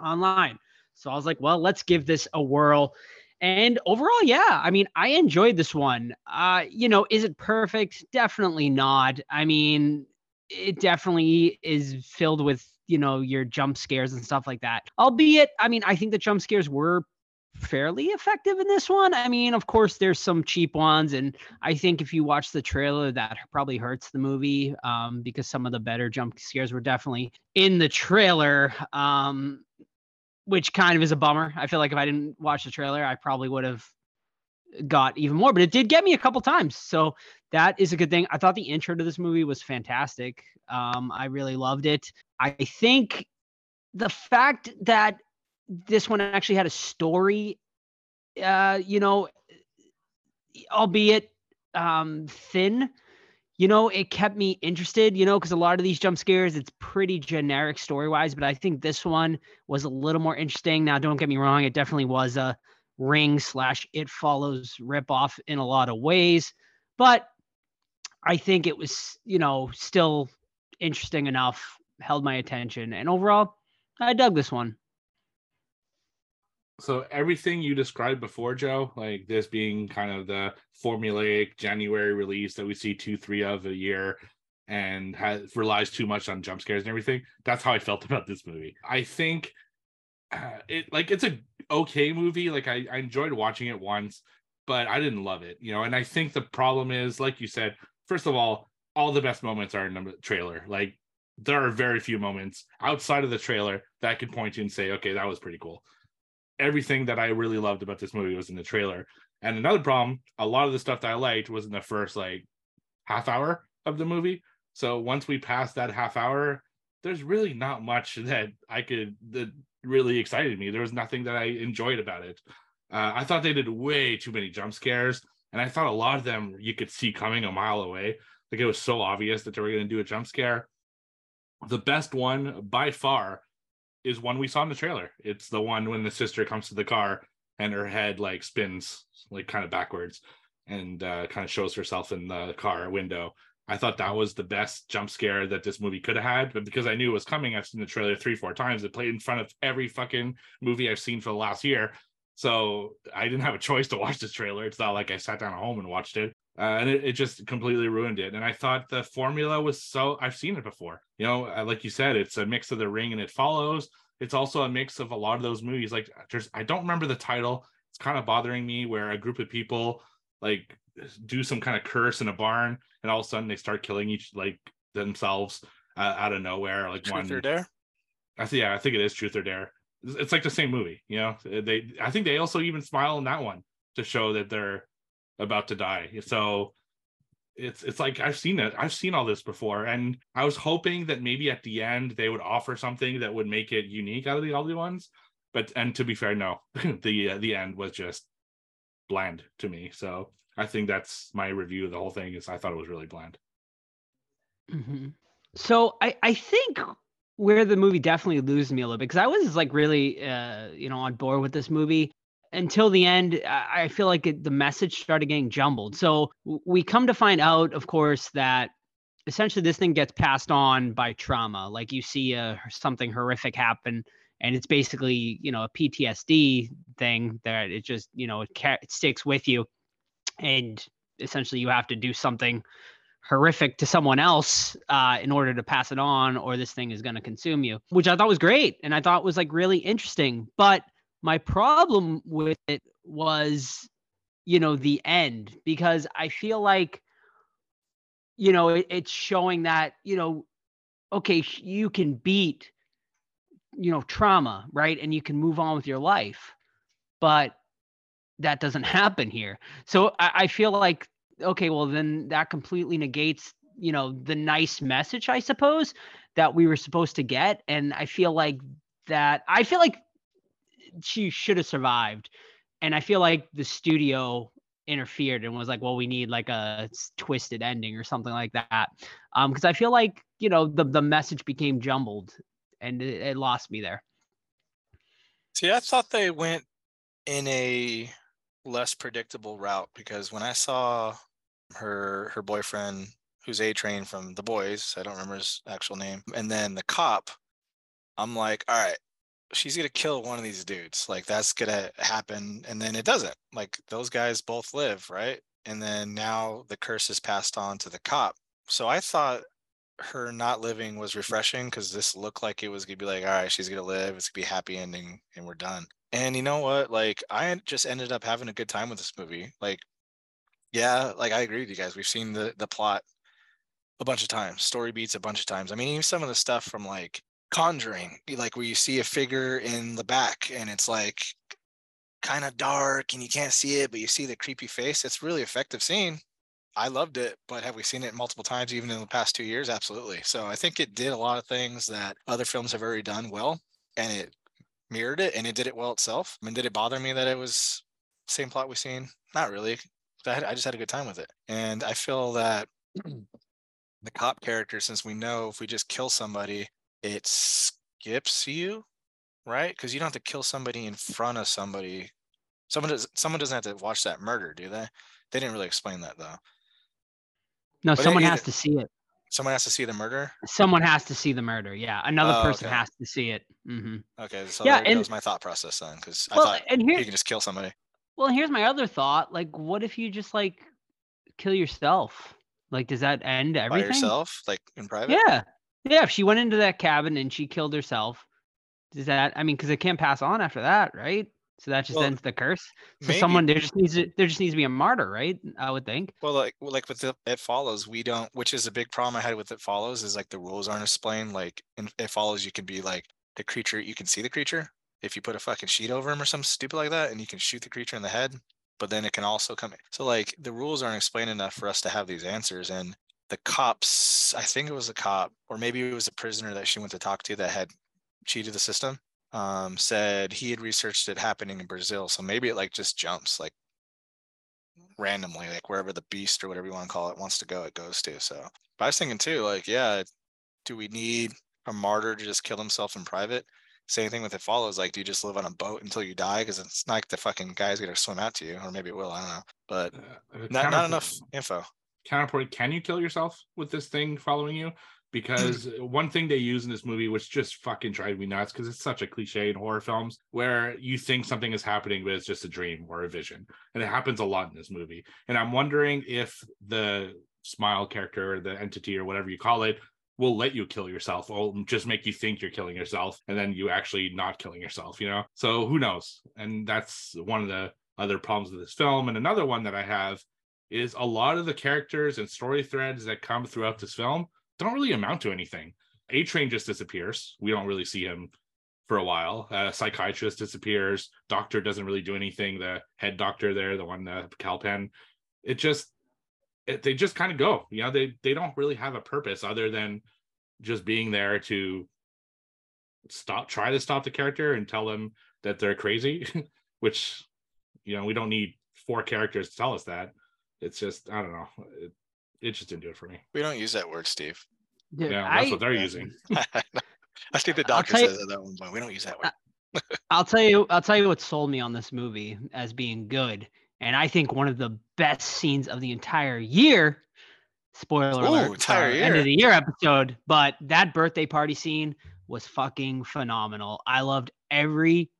online. So I was like, well, let's give this a whirl. And overall, yeah, I mean, I enjoyed this one. Uh, you know, is it perfect? Definitely not. I mean, it definitely is filled with you know your jump scares and stuff like that albeit i mean i think the jump scares were fairly effective in this one i mean of course there's some cheap ones and i think if you watch the trailer that probably hurts the movie um, because some of the better jump scares were definitely in the trailer um, which kind of is a bummer i feel like if i didn't watch the trailer i probably would have got even more, but it did get me a couple times. So that is a good thing. I thought the intro to this movie was fantastic. Um, I really loved it. I think the fact that this one actually had a story, uh, you know, albeit um, thin, you know, it kept me interested, you know, because a lot of these jump scares, it's pretty generic story wise, but I think this one was a little more interesting. Now, don't get me wrong, it definitely was a ring slash it follows rip off in a lot of ways but i think it was you know still interesting enough held my attention and overall i dug this one so everything you described before joe like this being kind of the formulaic january release that we see two three of a year and has relies too much on jump scares and everything that's how i felt about this movie i think uh, it like it's a okay movie. Like I, I enjoyed watching it once, but I didn't love it, you know. And I think the problem is, like you said, first of all, all the best moments are in the trailer. Like there are very few moments outside of the trailer that I could point to and say, okay, that was pretty cool. Everything that I really loved about this movie was in the trailer. And another problem, a lot of the stuff that I liked was in the first like half hour of the movie. So once we passed that half hour, there's really not much that I could that really excited me. There was nothing that I enjoyed about it. Uh, I thought they did way too many jump scares, and I thought a lot of them you could see coming a mile away. Like it was so obvious that they were going to do a jump scare. The best one by far is one we saw in the trailer. It's the one when the sister comes to the car and her head like spins like kind of backwards and uh, kind of shows herself in the car window I thought that was the best jump scare that this movie could have had. But because I knew it was coming, I've seen the trailer three, four times. It played in front of every fucking movie I've seen for the last year. So I didn't have a choice to watch this trailer. It's not like I sat down at home and watched it. Uh, and it, it, just completely ruined it. And I thought the formula was so I've seen it before. You know, uh, like you said, it's a mix of the ring and it follows. It's also a mix of a lot of those movies. Like there's I don't remember the title. It's kind of bothering me where a group of people like do some kind of curse in a barn, and all of a sudden they start killing each like themselves uh, out of nowhere. Like one Truth one or Dare. I think yeah, I think it is Truth or Dare. It's, it's like the same movie, you know. They I think they also even smile in that one to show that they're about to die. So it's it's like I've seen it. I've seen all this before, and I was hoping that maybe at the end they would offer something that would make it unique out of the other ones. But and to be fair, no, the uh, the end was just bland to me. So I think that's my review of the whole thing. Is I thought it was really bland. Mm-hmm. So I I think where the movie definitely loses me a little bit because I was like really uh you know on board with this movie until the end. I, feel like it, the message started getting jumbled. So we come to find out, of course, that essentially this thing gets passed on by trauma. Like you see uh, something horrific happen and it's basically you know a PTSD thing that it just you know it, ca- it sticks with you and essentially you have to do something horrific to someone else uh, in order to pass it on or this thing is going to consume you which i thought was great and i thought was like really interesting but my problem with it was you know the end because i feel like you know it, it's showing that you know okay you can beat you know trauma right and you can move on with your life but that doesn't happen here. So I, I feel like okay, well then that completely negates you know the nice message I suppose that we were supposed to get, and I feel like that I feel like she should have survived, and I feel like the studio interfered and was like, well, we need like a twisted ending or something like that. Um, because I feel like you know the the message became jumbled and it, it lost me there. See, I thought they went in a less predictable route because when I saw her her boyfriend who's A Train from The Boys, I don't remember his actual name, and then the cop, I'm like, all right, she's gonna kill one of these dudes. Like that's gonna happen, and then it doesn't. Like those guys both live, right? And then now the curse is passed on to the cop. So I thought her not living was mm. refreshing because this looked like it was gonna be like, all right, she's gonna live. It's gonna be a happy ending, and we're done. And you know what? Like I just ended up having a good time with this movie. Like, yeah, like I agree with you guys. We've seen the the plot a bunch of times, story beats a bunch of times. I mean, even some of the stuff from like Conjuring, like where you see a figure in the back and it's like kind of dark and you can't see it, but you see the creepy face. It's really effective scene. I loved it, but have we seen it multiple times even in the past two years? Absolutely. So I think it did a lot of things that other films have already done well, and it mirrored it and it did it well itself. I mean, did it bother me that it was same plot we've seen? Not really. I, I just had a good time with it, and I feel that the cop character, since we know if we just kill somebody, it skips you, right? Because you don't have to kill somebody in front of somebody. Someone does. Someone doesn't have to watch that murder, do they? They didn't really explain that though. No, but someone has to see it. Someone has to see the murder. Someone has to see the murder. Yeah, another oh, person okay. has to see it. Mm-hmm. Okay, so yeah, that was my thought process then, because well, I thought and here, you can just kill somebody. Well, here's my other thought. Like, what if you just like kill yourself? Like, does that end everything? By yourself, like in private? Yeah, yeah. If she went into that cabin and she killed herself, does that? I mean, because it can't pass on after that, right? So that just well, ends the curse. So maybe. someone there just needs to there just needs to be a martyr, right? I would think. Well, like like with the, it follows, we don't. Which is a big problem I had with it follows is like the rules aren't explained. Like in it follows, you can be like the creature. You can see the creature if you put a fucking sheet over him or something stupid like that, and you can shoot the creature in the head. But then it can also come. So like the rules aren't explained enough for us to have these answers. And the cops, I think it was a cop, or maybe it was a prisoner that she went to talk to that had cheated the system um, said he had researched it happening in Brazil. So maybe it like just jumps like randomly, like wherever the beast or whatever you want to call it wants to go, it goes to. So but I was thinking too, like, yeah, do we need a martyr to just kill himself in private? Same thing with it follows. Like, do you just live on a boat until you die? Because it's not like the fucking guy's gonna swim out to you, or maybe it will. I don't know, but uh, not, not enough info. Counterpoint: Can you kill yourself with this thing following you? because one thing they use in this movie which just fucking drives me nuts because it's such a cliche in horror films where you think something is happening but it's just a dream or a vision. And it happens a lot in this movie. And i'm wondering if the smile character or the entity or whatever you call it will let you kill yourself or just make you think you're killing yourself and then you actually not killing yourself you know? So who knows? And that's one of the other problems with this film. And another one that i have is a lot of the characters and story threads that come throughout this film don't really amount to anything. A Train just disappears. We don't really see him for a while. Uh, psychiatrist disappears. Doctor doesn't really do anything. The head doctor there, the one, uh, Kal Penn, it just it, they just kind of go. You know, they they don't really have a purpose other than just being there to stop, try to stop the character and tell them that they're crazy. Which, you know, we don't need four characters to tell us that. It's just I don't know. It, it just didn't do it for me. We don't use that word, Steve. Dude, yeah, that's I, what they're using. I think the doctor says you, that one, but we don't use that word. I'll tell you. I'll tell you what sold me on this movie as being good, and I think one of the best scenes of the entire year. Spoiler Ooh, alert! Entire year. End of the year episode, but that birthday party scene was fucking phenomenal. I loved every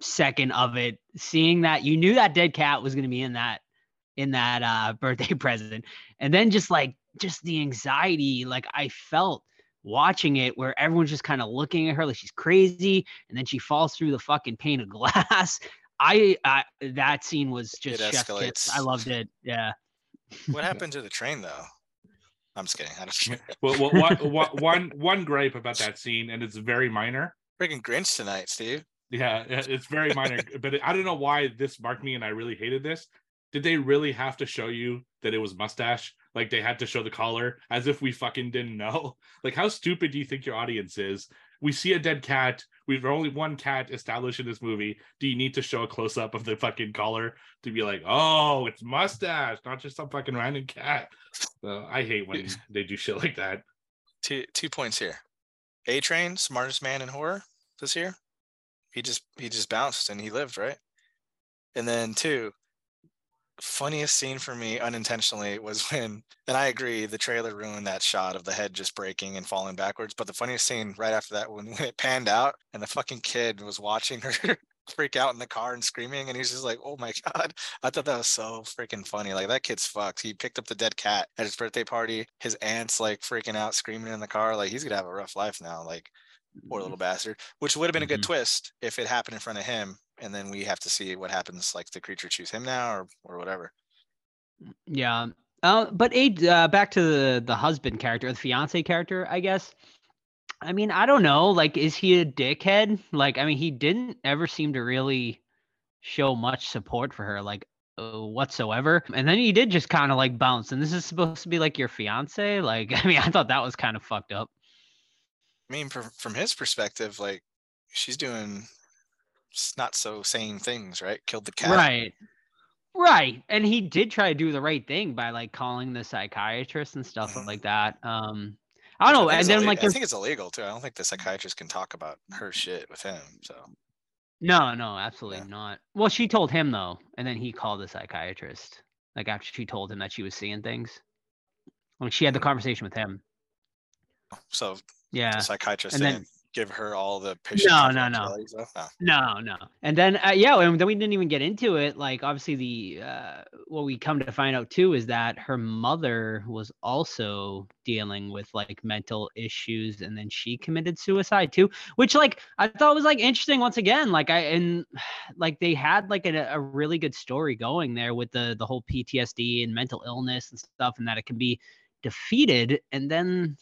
second of it. Seeing that, you knew that dead cat was going to be in that in that uh, birthday present. And then just like just the anxiety like I felt watching it where everyone's just kind of looking at her like she's crazy and then she falls through the fucking pane of glass. I, I that scene was just chef kiss. I loved it. Yeah. What happened to the train though? I'm just kidding. I don't well, well one, one, one gripe about that scene, and it's very minor. Freaking Grinch tonight, Steve. Yeah, it's very minor, but I don't know why this marked me, and I really hated this did they really have to show you that it was mustache? Like they had to show the collar as if we fucking didn't know. Like how stupid do you think your audience is we see a dead cat. We've only one cat established in this movie. Do you need to show a close up of the fucking collar to be like, oh, it's mustache, not just some fucking random cat? So I hate when they do shit like that. Two two points here. A Train, smartest man in horror this year. He just he just bounced and he lived right. And then two, funniest scene for me unintentionally was when and i agree the trailer ruined that shot of the head just breaking and falling backwards but the funniest scene right after that when, when it panned out and the fucking kid was watching her freak out in the car and screaming and he's just like oh my god. I thought that was so freaking funny like that kid's fucked. He picked up the dead cat at his birthday party his aunt's like freaking out screaming in the car like he's gonna have a rough life now like poor little bastard which would have been a good Mhm. twist if it happened in front of him and then we have to see what happens like the creature choose him now or or whatever Yeah. Uh, but Aid, uh, back to the the husband character, the fiance character, I guess. I mean, I don't know. Like, is he a dickhead? Like, I mean, he didn't ever seem to really show much support for her, like uh, whatsoever. And then he did just kind of like bounce. And this is supposed to be like your fiance. Like, I mean, I thought that was kind of fucked up. I mean, from from his perspective, like she's doing not so sane things, right? Killed the cat. Right. Right. And he did try to do the right thing by like calling the psychiatrist and stuff Mhm. like that. Um, I don't know. I And then ille- like I think it's illegal too. I don't think the psychiatrist can talk about her shit with him. So No, no, absolutely Yeah. not. Well, she told him though, and then he called the psychiatrist. Like after she told him that she was seeing things. When she had the Mm. conversation with him. so Yeah. the psychiatrist and then- give her all the patient No, no, no. stuff? No. No, no. And then uh, yeah, and then we didn't even get into it. Like obviously the uh what we come to find out too is that her mother was also dealing with like mental issues and then she committed suicide too, which like I thought was like interesting once again. Like I and like they had like a, a really good story going there with the the whole PTSD and mental illness and stuff and that it can be defeated and then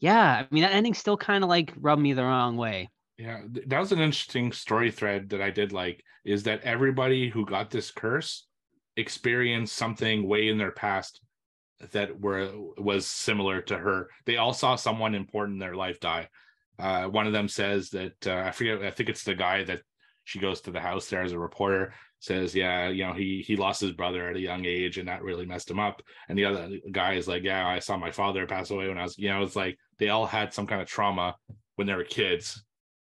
yeah, I mean that ending still kind of like rubbed me the wrong way. Yeah, that was an interesting story thread that I did like is that everybody who got this curse experienced something way in their past that were was similar to her. They all saw someone important in their life die. Uh, one of them says that uh, I forget. I think it's the guy that she goes to the house there as a reporter. Says, yeah, you know, he he lost his brother at a young age, and that really messed him up. And the other guy is like, yeah, I saw my father pass away when I was, you know, it's like they all had some kind of trauma when they were kids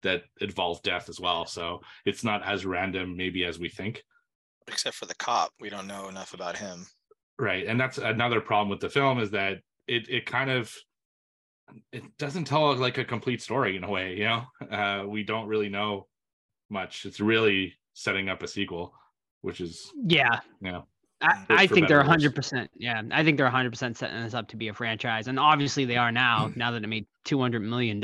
that involved death as well. So it's not as random maybe as we think. Except for the cop, we don't know enough about him. Right. And that's another problem with the film is that it it kind of it doesn't tell like a complete story in a way, you know. Uh we don't really know much. It's really setting up a sequel, which is Yeah. you know I, Mm. I think they're better 100%. Yeah. I think they're 100% setting this up to be a franchise. And obviously they are now, now that it made $200 million.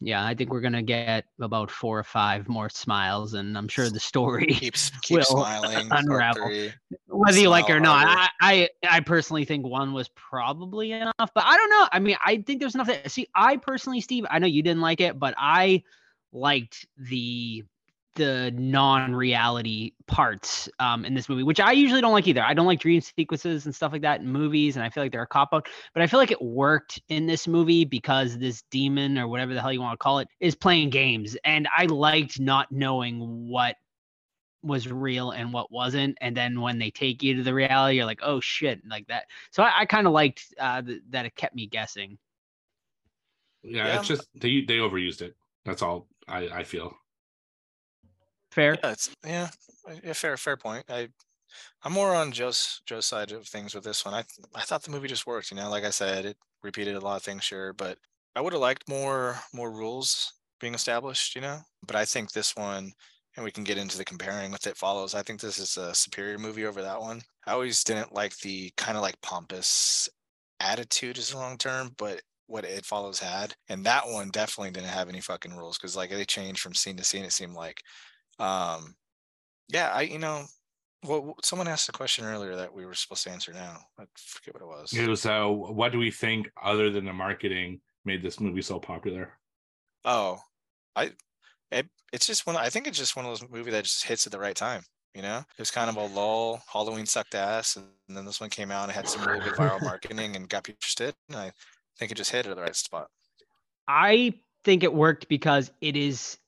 Yeah. I think we're going to get about four or five more smiles. And I'm sure the story, Keeps keep Will smiling. unravel. three. whether you like it or not. I, I, I personally think one was probably enough. But I don't know. I mean, I think there's enough. That, see, I personally, Steve, I know you didn't like it, but I liked the the non-reality parts um, in this movie, which I usually don't like either. I don't like dream sequences and stuff like that in movies, and I feel like they're a cop out. But I feel like it worked in this movie because this demon or whatever the hell you want to call it is playing games, and I liked not knowing what was real and what wasn't. And then when they take you to the reality, you're like, oh shit, like that. So I, I kind of liked uh, th- that it kept me guessing. yeah, Yeah. it's just they they overused it. That's all I, I feel. Fair. Yeah, it's yeah, yeah, fair fair point. I I'm more on Joe's Joe's side of things with this one. I I thought the movie just worked. You know, like I said, it repeated a lot of things, sure, but I would have liked more more rules being established. You know, but I think this one, and we can get into the comparing with it follows. I think this is a superior movie over that one. I always didn't like the kind of like pompous attitude is the wrong term, but what it follows had, and that one definitely didn't have any fucking rules because like they changed from scene to scene. It seemed like um yeah i you know well someone asked a question earlier that we were supposed to answer now. I forget what it was. It was uh what do we think other than the marketing made this movie so popular? oh i it, it's just one i think it's just one of those movies that just hits at the right time you know? It was kind of a lull halloween sucked ass and, then this one came out and it had some really good viral marketing and got people interested and i think it just hit at the right spot. I think it worked because it is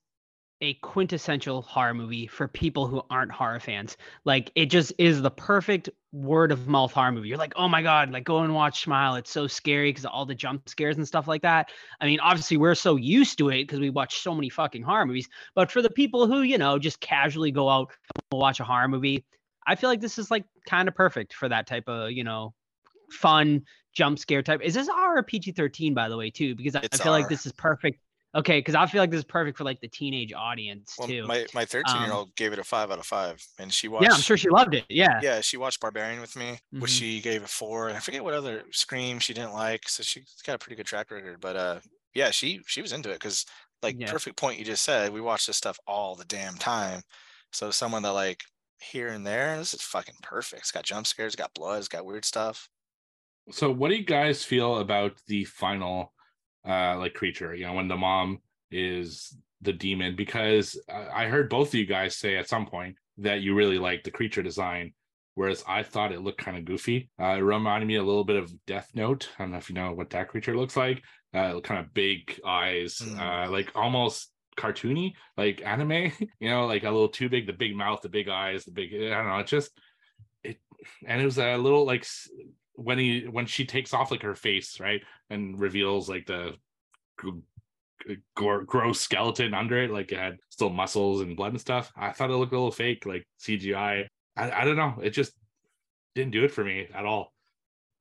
a quintessential horror movie for people who aren't horror fans. Like it just is the perfect word of mouth horror movie. You're like, oh my god, like go and watch Smile. It's so scary because all the jump scares and stuff like that. I mean, obviously we're so used to it because we watch so many fucking horror movies. But for the people who you know just casually go out and watch a horror movie, I feel like this is like kind of perfect for that type of you know fun jump scare type. Is this R or PG 13 by the way too? Because I, I feel R. like this is perfect Okay, because I feel like this is perfect for like the teenage audience well, too. My my 13 year old um, gave it a five out of five, and she watched. Yeah, I'm sure she loved it. Yeah. Yeah, she watched Barbarian with me, mm-hmm. which she gave a four. And I forget what other Scream she didn't like, so she's got a pretty good track record. But uh, yeah, she she was into it because like yeah. perfect point you just said. We watch this stuff all the damn time. So someone that like here and there, this is fucking perfect. It's got jump scares, it's got blood, it's got weird stuff. So what do you guys feel about the final uh like creature you know when the mom is the demon because i heard both of you guys say at some point that you really like the creature design whereas i thought it looked kind of goofy. Uh, it reminded me a little bit of death note. I don't know if you know what that creature looks like. Uh, kind of big eyes mm. uh, like almost cartoony like anime you know like a little too big the big mouth the big eyes the big i don't know it just it and it was a little like when he when she takes off like her face right and reveals like the gross skeleton under it like it had still muscles and blood and stuff i thought it looked a little fake like cgi I, I don't know it just didn't do it for me at all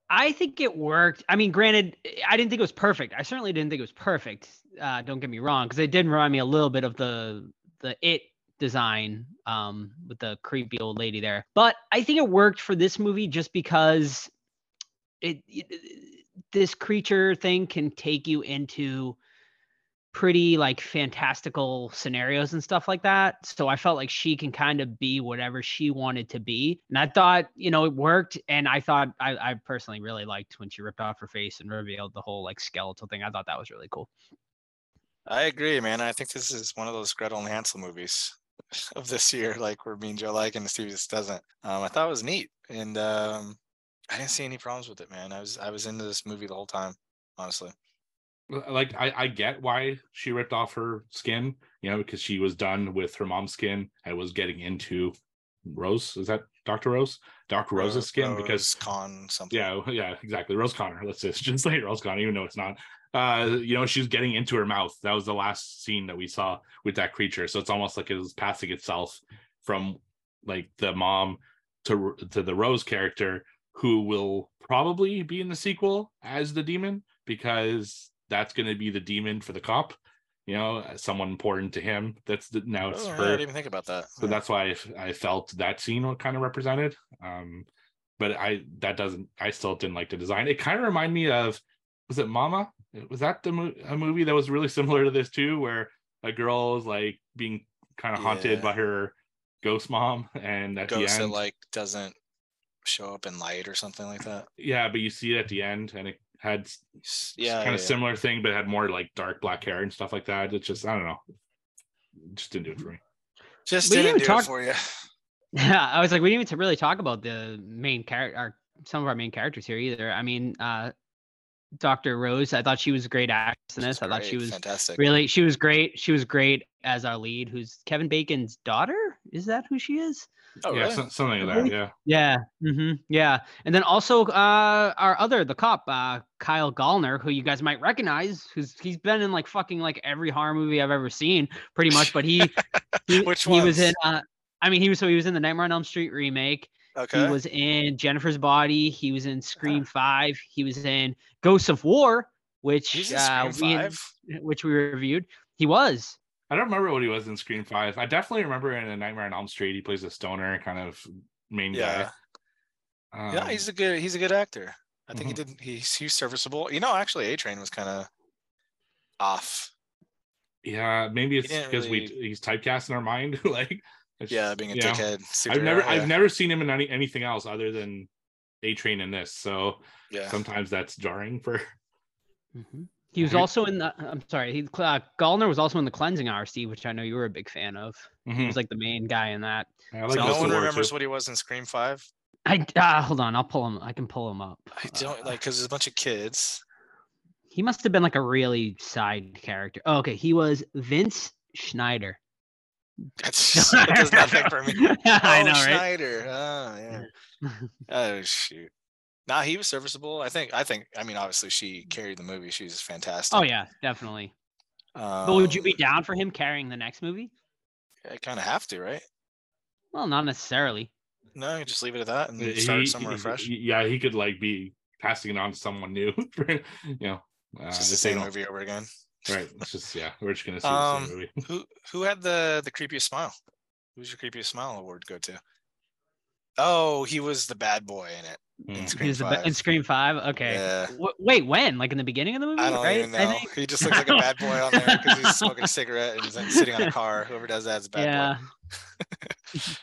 I think it worked. I mean, granted, I didn't think it was perfect. I certainly didn't think it was perfect. Uh, don't get me wrong, because it did remind me a little bit of the the it design um, with the creepy old lady there. But I think it worked for this movie just because it, it this creature thing can take you into pretty like fantastical scenarios and stuff like that. So I felt like she can kind of be whatever she wanted to be. And I thought, you know, it worked. And I thought I, I personally really liked when she ripped off her face and revealed the whole like skeletal thing. I thought that was really cool. I agree, man. I think this is one of those Gretel and Hansel movies of this year, like where me and Joe like and Steve just doesn't. Um, I thought it was neat. And um, I didn't see any problems with it, man. I was I was into this movie the whole time, honestly. Like I, I get why she ripped off her skin, you know, because she was done with her mom's skin and was getting into Rose. Is that Dr. Rose? Dr. Rose's Rose, skin? Rose because Con something. Yeah, yeah, exactly. Rose Connor. Let's just, just say Rose Connor, even though it's not. Uh, you know, she's getting into her mouth. That was the last scene that we saw with that creature. So it's almost like it was passing itself from like the mom to to the Rose character who will probably be in the sequel as the demon because that's going to be the demon for the cop you know someone important to him that's the, now it's oh, her. i didn't even think about that so yeah. that's why I, I, felt that scene kind of represented um but i that doesn't i still didn't like the design it kind of reminded me of was it mama was that the mo- a movie that was really similar to this too where a girl is like being kind of haunted yeah. by her ghost mom and at ghost the end that like doesn't show up in light or something like that. Yeah, but you see it at the end, and it had yeah kind of yeah. similar thing, but it had more like dark black hair and stuff like that. It's just I don't know, it just didn't do it for me. Just we didn't, didn't do talk- it for you. Yeah, I was like, we didn't even really talk about the main character, some of our main characters here either. I mean, uh, Dr. Rose, I thought she was a great actress in this. I thought she was fantastic. Really, she was great. She was great as our lead, who's Kevin Bacon's daughter. Is that who she is? Oh, yeah, really? something like that. Yeah. Yeah. Mm-hmm, yeah. And then also uh, our other the cop, uh, Kyle Gallner, who you guys might recognize, who's he's been in like fucking like every horror movie I've ever seen, pretty much. But he, he which he was in. Uh, I mean, he was so he was in the Nightmare on Elm Street remake. Okay. He was in Jennifer's Body. He was in Scream uh-huh. Five. He was in Ghosts of War, which uh, we which we reviewed. He was. I don't remember what he was in Scream Five. I definitely remember in A Nightmare on Elm Street he plays a stoner kind of main yeah. guy. Um, yeah, he's a good he's a good actor. I think mm-hmm. he did he's he's serviceable. You know, actually A Train was kind of off. Yeah, maybe it's because really... we he's typecast in our mind. like yeah, being a dickhead. I've never yeah. I've never seen him in any anything else other than A Train in this. So yeah, sometimes that's jarring for. Mm-hmm. He was also in the. I'm sorry. He uh, Gallner was also in the Cleansing Hour, which I know you were a big fan of. Mm-hmm. He was like the main guy in that. Yeah, like so no one remembers too. what he was in Scream Five. I uh, hold on. I'll pull him. I can pull him up. I don't like because there's a bunch of kids. He must have been like a really side character. Oh, okay, he was Vince Schneider. That's that does nothing for me. I Oh, know, right? Schneider. Oh yeah. Oh shoot. Nah, he was serviceable. I think. I think. I mean, obviously, she carried the movie. She's fantastic. Oh yeah, definitely. Um, But would you be down for him carrying the next movie? I kind of have to, right? Well, not necessarily. No, you just leave it at that and He- start he- somewhere he- fresh. yeah, he could like be passing it on to someone new. you know, uh, It's just the same movie over again. Right. It's just yeah, we're just gonna see Um, the same movie. Who who had the the creepiest smile? Who's your creepiest smile award go to? Oh, he was the bad boy in it. Mm. In He Scream was the be- in Five. Scream Five. Okay. Yeah. W- wait, when? Like in the beginning of the movie, I don't right? even know. think. He just looks like a bad boy on there because he's smoking a cigarette and he's like, sitting on a car. Whoever does that is a bad yeah. boy.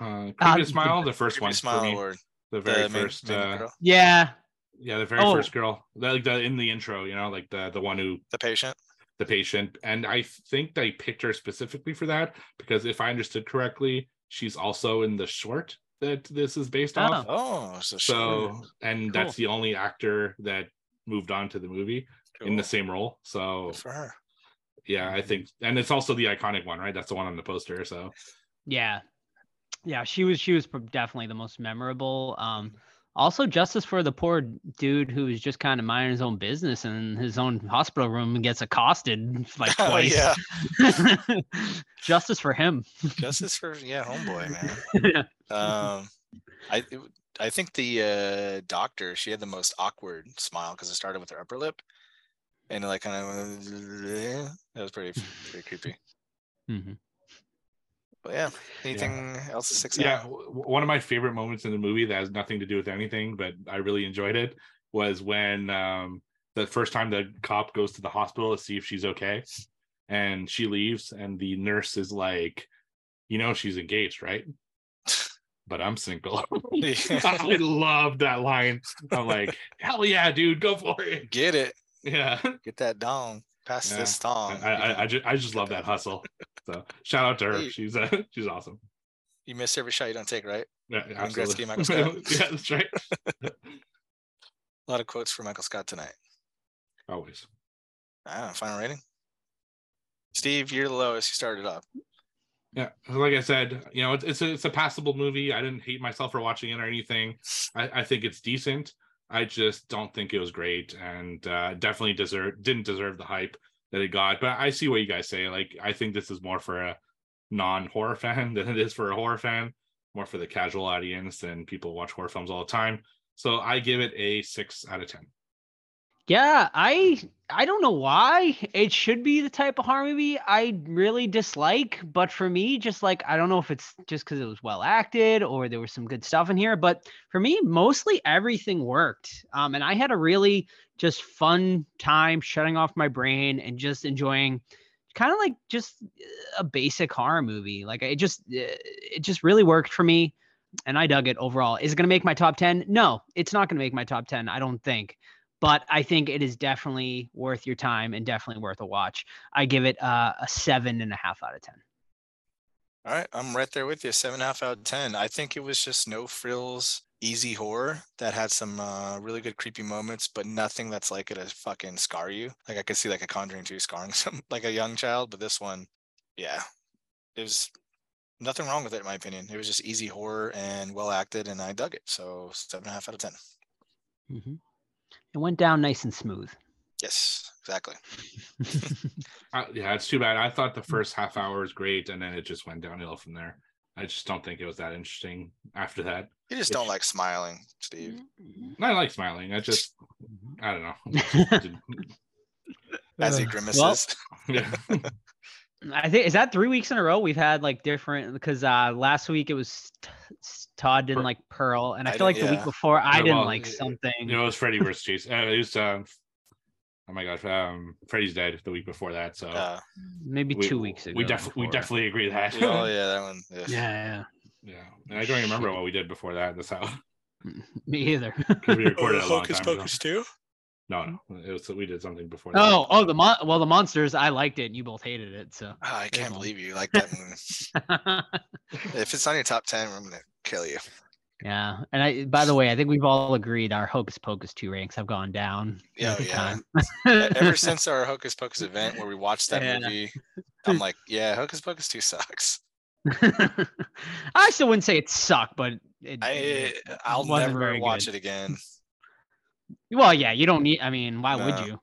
Uh, Uh, smile, the first one smile for me. award. The very the first, main uh, girl. Yeah. yeah, the very Oh. first girl, the, like the in the intro, you know, like the the one who the patient. the patient, and I think they picked her specifically for that because if I understood correctly, she's also in the short that this is based off. Oh, so So, and Cool. that's the only actor that moved on to the movie in the same role. So, Good for her. yeah, I think, and it's also the iconic one, right? That's the one on the poster. So, Yeah. Yeah, she was she was definitely the most memorable. Um also justice for the poor dude who's just kind of minding his own business in his own hospital room and gets accosted like twice. yeah. justice for him. Justice for yeah, homeboy, man. Um, I it, I think the uh, doctor she had the most awkward smile because it started with her upper lip, and it, like kind of that was pretty pretty creepy. Mhm. But yeah, anything else that sticks yeah, out? one of my favorite moments in the movie that has nothing to do with anything, but I really enjoyed it was when um, the first time the cop goes to the hospital to see if she's okay, and she leaves, and the nurse is like, "You know, she's engaged, right?" But I'm single. I love that line. I'm like, hell yeah, dude, go for it. Get it, Yeah. get that dong, pass Yeah. this thong. I, I, I just I just love that hustle. So shout out to her. She's uh, she's awesome. you miss every shot you don't take, right? Yeah, absolutely. Gretzky, Scott. yeah, that's right. A lot of quotes for Michael Scott tonight. Always. Ah, final rating. Steve, you're the lowest. You started up. Yeah, like I said, you know, it's it's a, it's a passable movie. I didn't hate myself for watching it or anything. I, I think it's decent. I just don't think it was great, and uh, definitely deserve didn't deserve the hype that it got. But I see what you guys say. Like, I think this is more for a non horror fan than it is for a horror fan. More for the casual audience and people watch horror films all the time. So I give it a six out of ten. Yeah, I I don't know why it should be the type of horror movie I really dislike, but for me, just like I don't know if it's just because it was well acted or there was some good stuff in here, but for me, mostly everything worked. Um, and I had a really just fun time shutting off my brain and just enjoying kind of like just a basic horror movie. Like it just it just really worked for me, and I dug it overall. Is it gonna make my top ten? No, it's not gonna make my top ten. I don't think but I think it is definitely worth your time and definitely worth a watch. I give it uh, a seven and a half out of ten. All right, I'm right there with you. Seven and a half out of ten. I think it was just no frills, easy horror that had some uh, really good creepy moments, but nothing that's like it to fucking scar you. Like I could see like a Conjuring two scarring some like a young child, but this one, yeah, it was nothing wrong with it in my opinion. It was just easy horror and well acted, and I dug it. So seven and a half out of ten. Mm-hmm. It went down nice and smooth. Yes, exactly. Uh, yeah, it's too bad. I thought the mm. first half hour was great, and then it just went downhill from there. I just don't think it was that interesting after that. You just Which- don't like smiling, Steve. Mm-hmm. I like smiling. I just, mm-hmm. I don't know. As he grimaces. yeah. I think is that three weeks in a row we've had like different because uh last week it was T- S- Todd didn't Per- like Pearl and I, I feel like didn't- the week before I Yeah, didn't well, like something. You know, it was Freddy versus Jason. Uh, it was, um, oh my gosh, um, Freddy's dead the week before that. So Uh, maybe we, two weeks ago. we definitely we definitely agree that. oh yeah, that one. Yeah, Yeah, yeah. And I don't even remember what we did before that. That's how yeah. Me either. 'cause we recorded a long Hocus time ago. Pocus too. No, no, mm-hmm. it was we did something before. that. oh, oh, the mon- well, the monsters. I liked it. and You both hated it. So Oh, I can't believe you like that movie. if it's on your top ten, I'm gonna kill you. Yeah, and I. By the way, I think we've all agreed our Hocus Pocus two ranks have gone down. Yeah, yeah. E- Ever since our Hocus Pocus event where we watched that Yeah. movie, I'm like, yeah, Hocus Pocus 2 sucks. I still wouldn't say it sucked, but it, I it I'll wasn't never watch good. it again. Well, yeah, you don't need. I mean, why would you?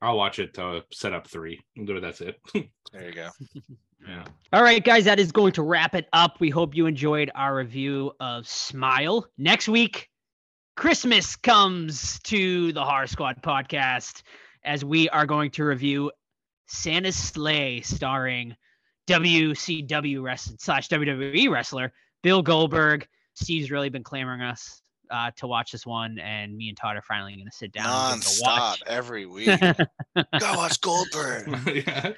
I'll watch it to set up three. That's it. There you go. yeah. All right, guys, that is going to wrap it up. We hope you enjoyed our review of Smile. Next week, Christmas comes to the Horror Squad podcast as we are going to review Santa's Slay, starring WCW wrestler slash WWE wrestler Bill Goldberg. Steve's really been clamoring us uh, to watch this one, and me and Todd are finally going to sit down and give it a Non-stop watch. every week. Go watch Goldberg. yeah.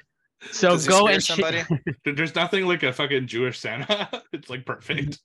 So Does go and che- somebody. There- There's nothing like a fucking Jewish Santa. it's like perfect.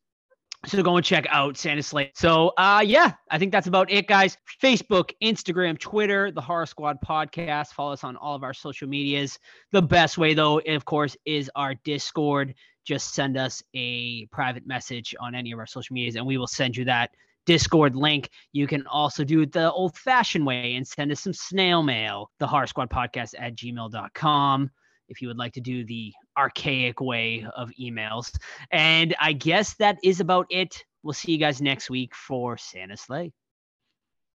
So go and check out Santa Slay. So uh yeah, I think that's about it, guys. Facebook, Instagram, Twitter, the Horror Squad podcast. Follow us on all of our social medias. The best way though, of course, is our Discord. Just send us a private message on any of our social medias and we will send you that Discord link. You can also do it the old fashioned way and send us some snail mail, the horror squad podcast at gmail.com. If you would like to do the archaic way of emails. And I guess that is about it. We'll see you guys next week for Santa Slay.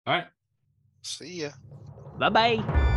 All right. See ya. Bye bye.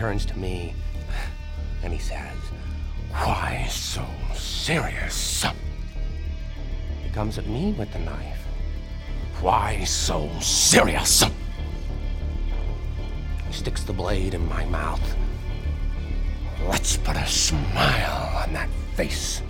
Turns to me and he says, Why so serious? He comes at me with the knife. Why so serious? He sticks the blade in my mouth. Let's put a smile on that face.